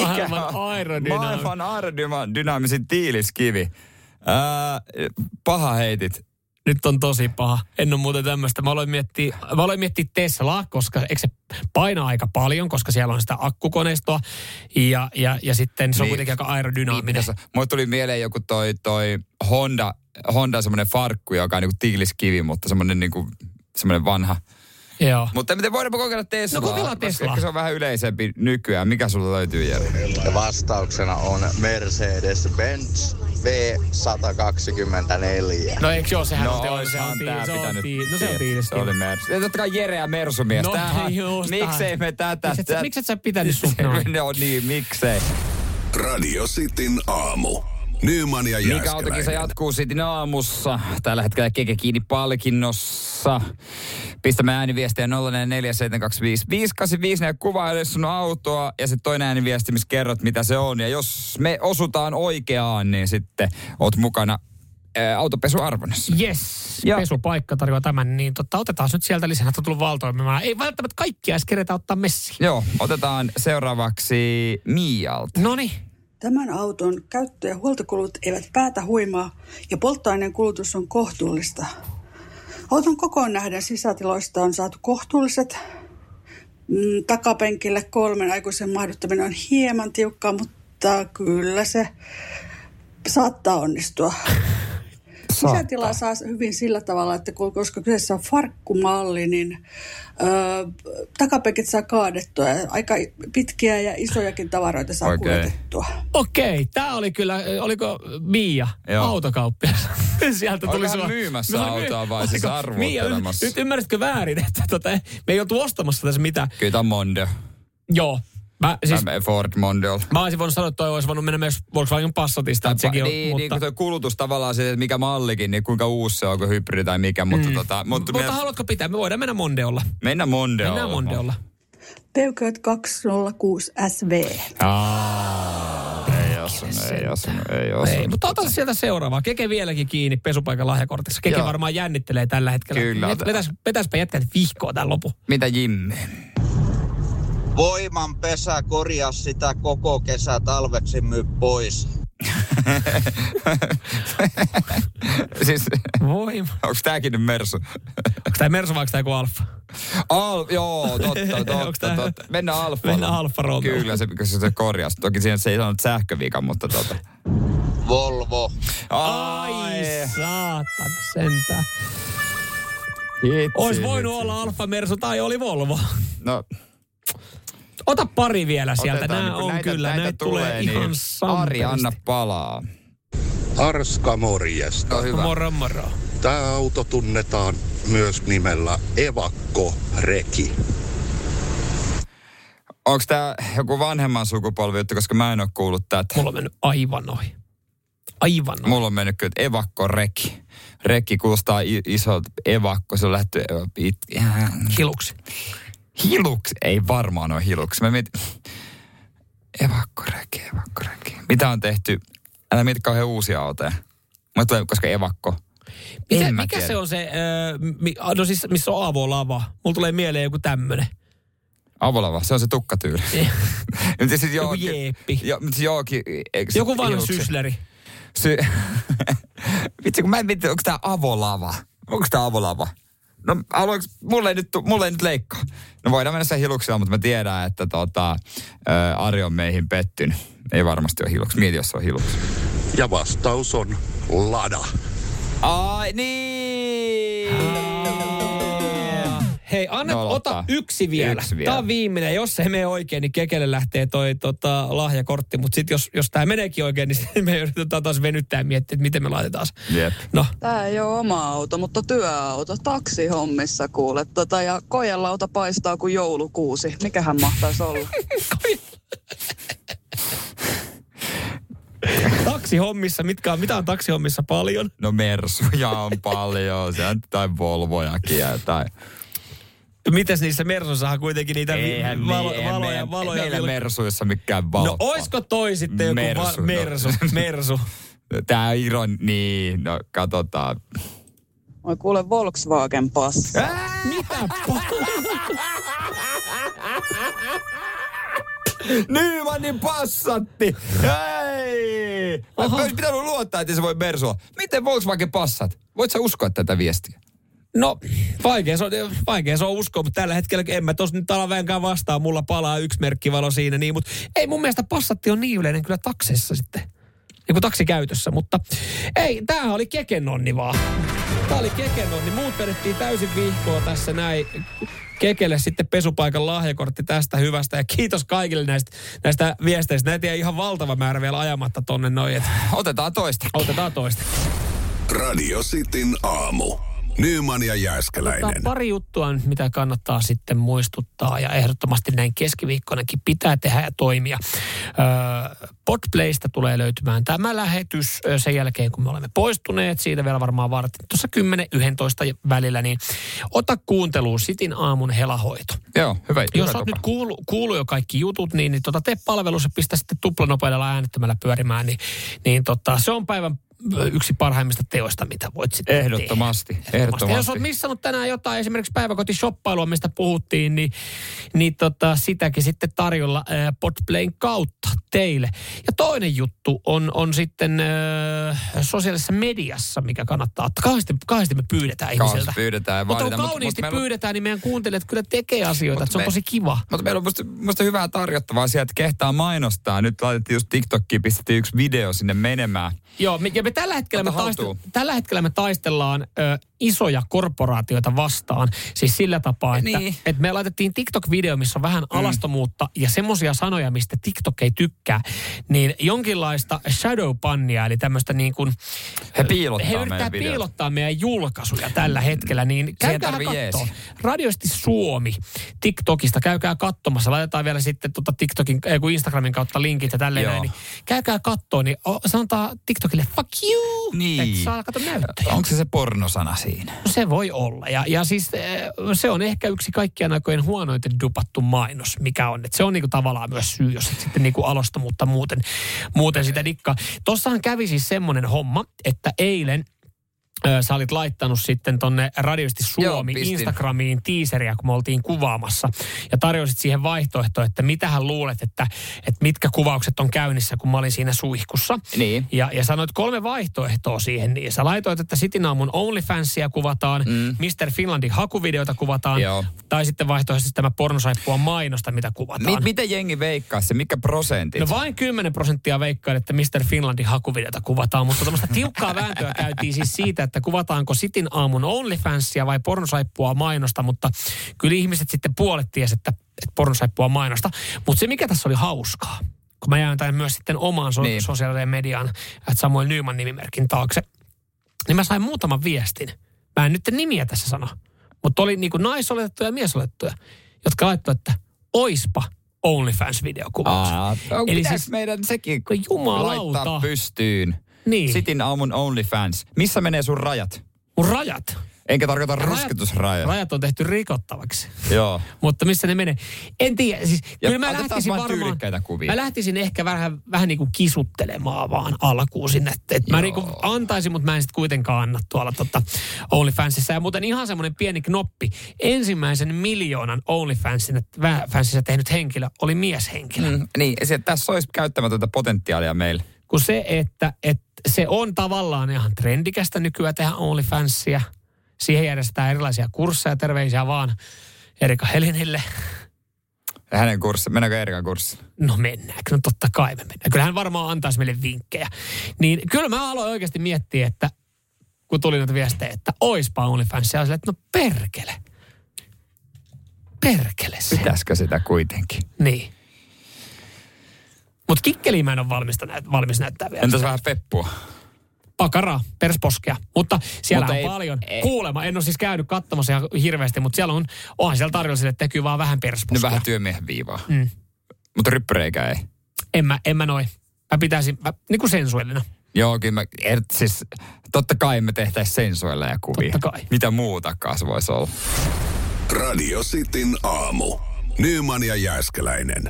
Maailman aerodynaami. Maailman aerodynaamisin tiiliskivi. Ää, paha heitit. Nyt on tosi paha. En ole muuten tämmöistä. Mä aloin miettiä, mä aloin miettiä Teslaa, koska eikö se painaa aika paljon, koska siellä on sitä akkukoneistoa. Ja, ja, ja sitten se on Niin. kuitenkin aika aerodynaaminen. Niin, Mulle tuli mieleen joku toi, toi Honda, Honda semmoinen farkku, joka on niinku tiiliskivi, mutta semmoinen niinku, semmoinen vanha. Joo. Mutta miten voidaanpa kokeilla Teslaa? No kokeillaan Koska Teslaa. Ehkä se on vähän yleisempi nykyään. Mikä sulla löytyy, Jere? Ja vastauksena on Mercedes-Benz V124. No eikö joo, sehän no, on, se on, se on, tää tii- se on, pitänyt tii- no se on tiiliskivi. Se oli Mersu. Ja totta kai Jere ja Mersumies. No, Tämähän- just miksei me tätä? Mikset sä- mikset sä pitänyt sun noin? No niin, miksei. Radio Cityn aamu. Nyman ja Mikä autokisa jatkuu sitten aamussa. Tällä hetkellä Keke kiinni palkinnossa. Pistämme ääniviestiä 0447255854 ja kuvaile sun autoa. Ja sitten toinen ääniviesti, missä kerrot, mitä se on. Ja jos me osutaan oikeaan, niin sitten oot mukana ää, autopesuarvonnassa. Yes, Ja- pesupaikka tarjoaa tämän, niin totta, otetaan nyt sieltä lisää, että on tullut valtoimemaan. Ei välttämättä kaikkia edes keretä ottaa messiin. Joo, otetaan seuraavaksi Mialta. Noniin. Tämän auton käyttö- ja huoltokulut eivät päätä huimaa ja polttoaineen kulutus on kohtuullista. Auton kokoon nähden sisätiloista on saatu kohtuulliset. Mm, Takapenkille kolmen aikuisen mahduttaminen on hieman tiukkaa, mutta kyllä se saattaa onnistua. Sisätilaa saa hyvin sillä tavalla, että kun- koska kyseessä on farkkumalli, niin ö, takapenkit saa kaadettua ja aika pitkiä ja isojakin tavaroita saa Oikein. kuljetettua. Okei, tämä oli kyllä, oliko Mia, Joo. autokauppias? Sieltä tuli sua- myymässä No, autoa vai siis oliko- arvuuttelemassa? Mia, nyt ymmärsitkö väärin, että tota, me ei oltu ostamassa tässä mitään. Kyllä tämä on Mondeo. Joo. Mä, siis, Tämä Ford Mondeo. mä olisin voinut sanoa, että toi olisi voinut mennä myös Volkswagen Passatista. Että sekin on, niin, mutta, niin kuin tuo kulutus tavallaan se, että mikä mallikin, niin kuinka uusi se on, onko hybridi tai mikä. Mutta, Mm. tota, mutta, mutta me, haluatko pitää? Me voidaan mennä Mondeolla. mennään Mondeolla. Mennään Mondeolla. Peugeot 206 SV. Aa, ei osunut, ei osunut, ei osunut. Ei, mutta ota sieltä seuraavaa. Keke vieläkin kiinni pesupaikan lahjakortissa. Keke Joo. varmaan jännittelee tällä hetkellä. Kyllä. Vet- Vetäis, vetäispä jätkät vihkoa tämän lopun. Mitä Jimmy? Voiman pesä korjaa sitä koko kesä talveksi myy pois. siis, Voima. onko tääkin nyt Mersu? Onko tämä Mersu vai onko tämä joku Alfa? Al, joo, totta, totta, tää- totta. Mennään Alfalla. Mennään Alfa. Kyllä, se, koska se korjasi. Toki siinä se ei sanonut sähkövika, mutta tota. Volvo. Ai saatana sentään. Hitsi, Olisi voinut hitsi. olla Alfa Mersu tai oli Volvo. No, Ota pari vielä sieltä. otetaan, Nämä niin on näitä, kyllä, näitä ne tulee niin ihan Ari, anna palaa. Arska morjesta. No hyvä. Moro moro. Tämä auto tunnetaan myös nimellä Evakko-reki. Onko tämä joku vanhemman sukupolvi juttu, koska mä en ole kuullut tätä. Mulla on mennyt aivan ohi. Aivan ohi. Mulla on mennyt kyllä, evakko-reki. Rekki kuulostaa isolta evakko, se on lähty it, Hiluksi. Hiluksi. Ei varmaan ole hiluksi. Mä mietin, evakko-reki, evakko-reki. Mitä on tehty? Älä mieti kauhean uusia autoja. Mä tulee, koska evakko. Mitä, mikä tiedä. se on se, mi, no siis missä on avolava? Mulla tulee mieleen joku tämmönen. Avolava, se on se tukkatyyli. Siis Joku jooki- jeeppi. Jo, jooki, eikö Joku vanha sysleri. Sy- Vitsi, kun mä en miettinyt, onko tää avolava? Onko tää avolava? No, haluanko, mulle ei nyt, mulle ei nyt leikkaa. No voidaan mennä sen hiluksella, mutta mä tiedän, että tota, ää, Ari on meihin pettynyt. Ei varmasti ole hiluksi. Mieti, jos se on hiluksi. Ja vastaus on Lada. Ai niin! Hei, anna, No, ota yksi vielä. Yksi vielä. Tämä on viimeinen. Jos se ei mene oikein, niin Kekelle lähtee toi tota, lahjakortti. Mutta sitten jos, jos tämä meneekin oikein, niin me yritetään taas venyttää ja miettiä, että miten me laitetaan se. Jep. No, Tämä ei ole oma auto, mutta työauto. Taksihommissa kuulet. Tota, ja kojelauta paistaa kuin joulukuusi. Mikähän mahtaisi olla? taksihommissa, mitkä on, mitä on taksihommissa paljon? No Mersuja on paljon, se on tai Volvojakin ja tai... Mites niissä Mersussahan kuitenkin niitä Eihän valo, niin, eihän valoja, meidän- valoja meillä vilk- Mersuissa mikään valo. No oisko toi sitten joku Mersu, Mersu, no. va- Mersu. Tää iron, niin, no katsotaan. Oi kuule Volkswagen passi. Ää! Mitä? Nymanin passatti! Hei! Olisi pitänyt luottaa, että se voi Mersua. Miten Volkswagen passat? Voit sä uskoa tätä viestiä? No, vaikea se, on, vaikea se on uskoa, mutta tällä hetkellä en mä tos nyt ala vähänkään vastaan. Mulla palaa yksi merkkivalo siinä, niin, mutta ei mun mielestä passatti on niin yleinen kyllä takseissa sitten. Niin kuin taksikäytössä, mutta ei, tämähän oli kekenonni vaan. Tää oli kekenonni. Muut vedettiin täysin vihkoa tässä näin. Kekelle sitten pesupaikan lahjakortti tästä hyvästä. Ja kiitos kaikille näistä, näistä viesteistä. Näitä jäi ihan valtava määrä vielä ajamatta tonne noin. Et Otetaan toista. otetaan toista. Radio Cityn aamu. Nyman ja Tämä on Jääskeläinen. pari juttua, mitä kannattaa sitten muistuttaa ja ehdottomasti näin keskiviikkonakin pitää tehdä ja toimia. Öö, Podplaysta tulee löytymään tämä lähetys sen jälkeen, kun me olemme poistuneet. Siitä vielä varmaan vartin tuossa 10-11 välillä, niin ota kuunteluun Sitin aamun helahoito. Joo, hyvä. Jos hyvä olet nyt kuullut, kuullut jo kaikki jutut, niin, niin tota, tee palvelus ja pistä sitten tuplanopeudella äänettömällä pyörimään, niin, niin tota, se on päivän yksi parhaimmista teoista, mitä voit sitten Ehdottomasti, tehdä. Ja ehdottomasti. jos olet missannut tänään jotain, esimerkiksi päiväkotishoppailua, mistä puhuttiin, niin, niin tota, sitäkin sitten tarjolla ää, Podplayn kautta teille. Ja toinen juttu on, on sitten ää, sosiaalisessa mediassa, mikä kannattaa ottaa. Kahdesti, kahdesti me pyydetään ihmisiltä. pyydetään ja Mutta kun vaaditaan, mutta- kauniisti mutta meillä on- pyydetään, niin meidän kuuntelijat kyllä tekee asioita. Että se on me- tosi kiva. Mutta meillä on musta, musta hyvää tarjottavaa sieltä, että kehtaa mainostaa. Nyt laitettiin just TikTokkiin, pistettiin yksi video sinne menemään. Joo, ja me tällä, hetkellä me Ota taistel, tällä hetkellä me taistellaan ö, isoja korporaatioita vastaan. Siis sillä tapaa, että, Niin. että me laitettiin TikTok-video, missä on vähän alastomuutta ja semmoisia sanoja, mistä TikTok ei tykkää. Niin jonkinlaista shadow-pannia, eli tämmöistä niin kuin... He piilottaa He meidän yrittää videot. piilottaa meidän julkaisuja tällä hetkellä, niin käykää jeesi. Radioisti Suomi TikTokista, käykää katsomassa. Laitetaan vielä sitten tuota TikTokin, Instagramin kautta linkit ja tälleen Joo. näin. Niin käykää kattoo, niin sanotaan TikTokille fuck you. Niin. Että saa kato näyttöjä. Onko se se pornosana siinä? Se voi olla. Ja, ja siis eh, se on ehkä yksi kaikkien aikojen huonoiten dupattu mainos, mikä on. Että se on niinku tavallaan myös syy, jos et sitten niinku alostomuutta muuten, muuten sitä dikkaa. Tossahan kävi siis semmoinen homma, että eilen sä olit laittanut sitten tonne Radiosti Suomi Joo, pistin. Instagramiin tiiseriä, kun me oltiin kuvaamassa. Ja tarjosit siihen vaihtoehtoa, että mitä hän luulet, että, että mitkä kuvaukset on käynnissä, kun mä olin siinä suihkussa. Niin. Ja, ja sanoit kolme vaihtoehtoa siihen. Niin sä laitoit, että Cityn aamun OnlyFansia kuvataan, mm. Mr. Finlandin hakuvideota kuvataan, Joo. tai sitten vaihtoehtoisesti tämä pornosaippua mainosta, mitä kuvataan. Mi- miten jengi veikkaa se? Mikä prosentit? No vain 10 prosenttia veikkaa, että Mr. Finlandin hakuvideota kuvataan, mutta tämmöistä tiukkaa vääntöä käytiin siis siitä, että kuvataanko Sitin aamun OnlyFansia vai pornosaippua mainosta, mutta kyllä ihmiset sitten puolet tiesi, että, että pornosaippua mainosta. Mutta se mikä tässä oli hauskaa, kun mä jään tänne myös sitten omaan so- Niin. sosiaalisen median, että Samuel Nyman nimimerkin taakse, niin mä sain muutaman viestin. Mä en nyt nimiä tässä sano, mutta oli niinku naisoletettuja ja miesoletettuja, jotka laittoi, että oispa OnlyFans-videokuvaus. Aa, Eli Eli siis siis meidän sekin kun jumalauta. laittaa pystyyn. Niin. Sitin aamun OnlyFans. Missä menee sun rajat? Mun rajat. Enkä tarkoita Rajat- rusketusrajoja. Rajat on tehty rikottavaksi. Joo. Mutta missä ne menee? En tiedä. Siis, Ja kyllä mä lähtisin varmaan... kuvia. Mä lähtisin ehkä vähän, vähän niin kuin kisuttelemaan vaan alkuun sinne. Et, mä niin kuin antaisin, mutta mä en sitten kuitenkaan anna tuolla tota OnlyFansissa. Ja muuten ihan semmoinen pieni knoppi. Ensimmäisen miljoonan OnlyFansissa fansissa tehnyt henkilö oli mieshenkilö. Mm, niin, se, tässä olisi käyttämätöntä potentiaalia meillä. Kun se, että, että se on tavallaan ihan trendikästä nykyään tehdä OnlyFansia. Siihen järjestetään erilaisia kursseja. Terveisiä vaan Erika Helinille. Ja hänen kurssi, mennäänkö Erikan kurssi? No mennäänkö? No totta kai me mennään. Kyllä hän varmaan antaisi meille vinkkejä. Niin kyllä mä aloin oikeasti miettiä, että kun tuli noita viestejä, että oispa OnlyFans. Ja että no perkele. Perkele se. Pitäisikö sitä kuitenkin? Niin. Mutta kikkeliin mä en ole valmista näyt, valmis näyttää vielä. Entäs vähän peppua? Pakaraa, persposkea. Mutta siellä Mutta on ei- paljon. ei- Kuulema, en ole siis käynyt katsomassa ihan hirveästi, mutta siellä on, onhan siellä tarjolla sille, että näkyy vaan vähän persposkea. Nyt vähän työmiehen viivaa. Mm. Mutta ryppyreikä ei. En mä, en mä noin. Mä pitäisin, mä, niin kuin sensuellina. Joo, kyllä mä, er, siis, totta kai me tehtäisiin sensuelleja kuvia. Totta kai. Mitä muutakaan se voisi olla. Radio Cityn aamu. Nyman ja Jääskeläinen.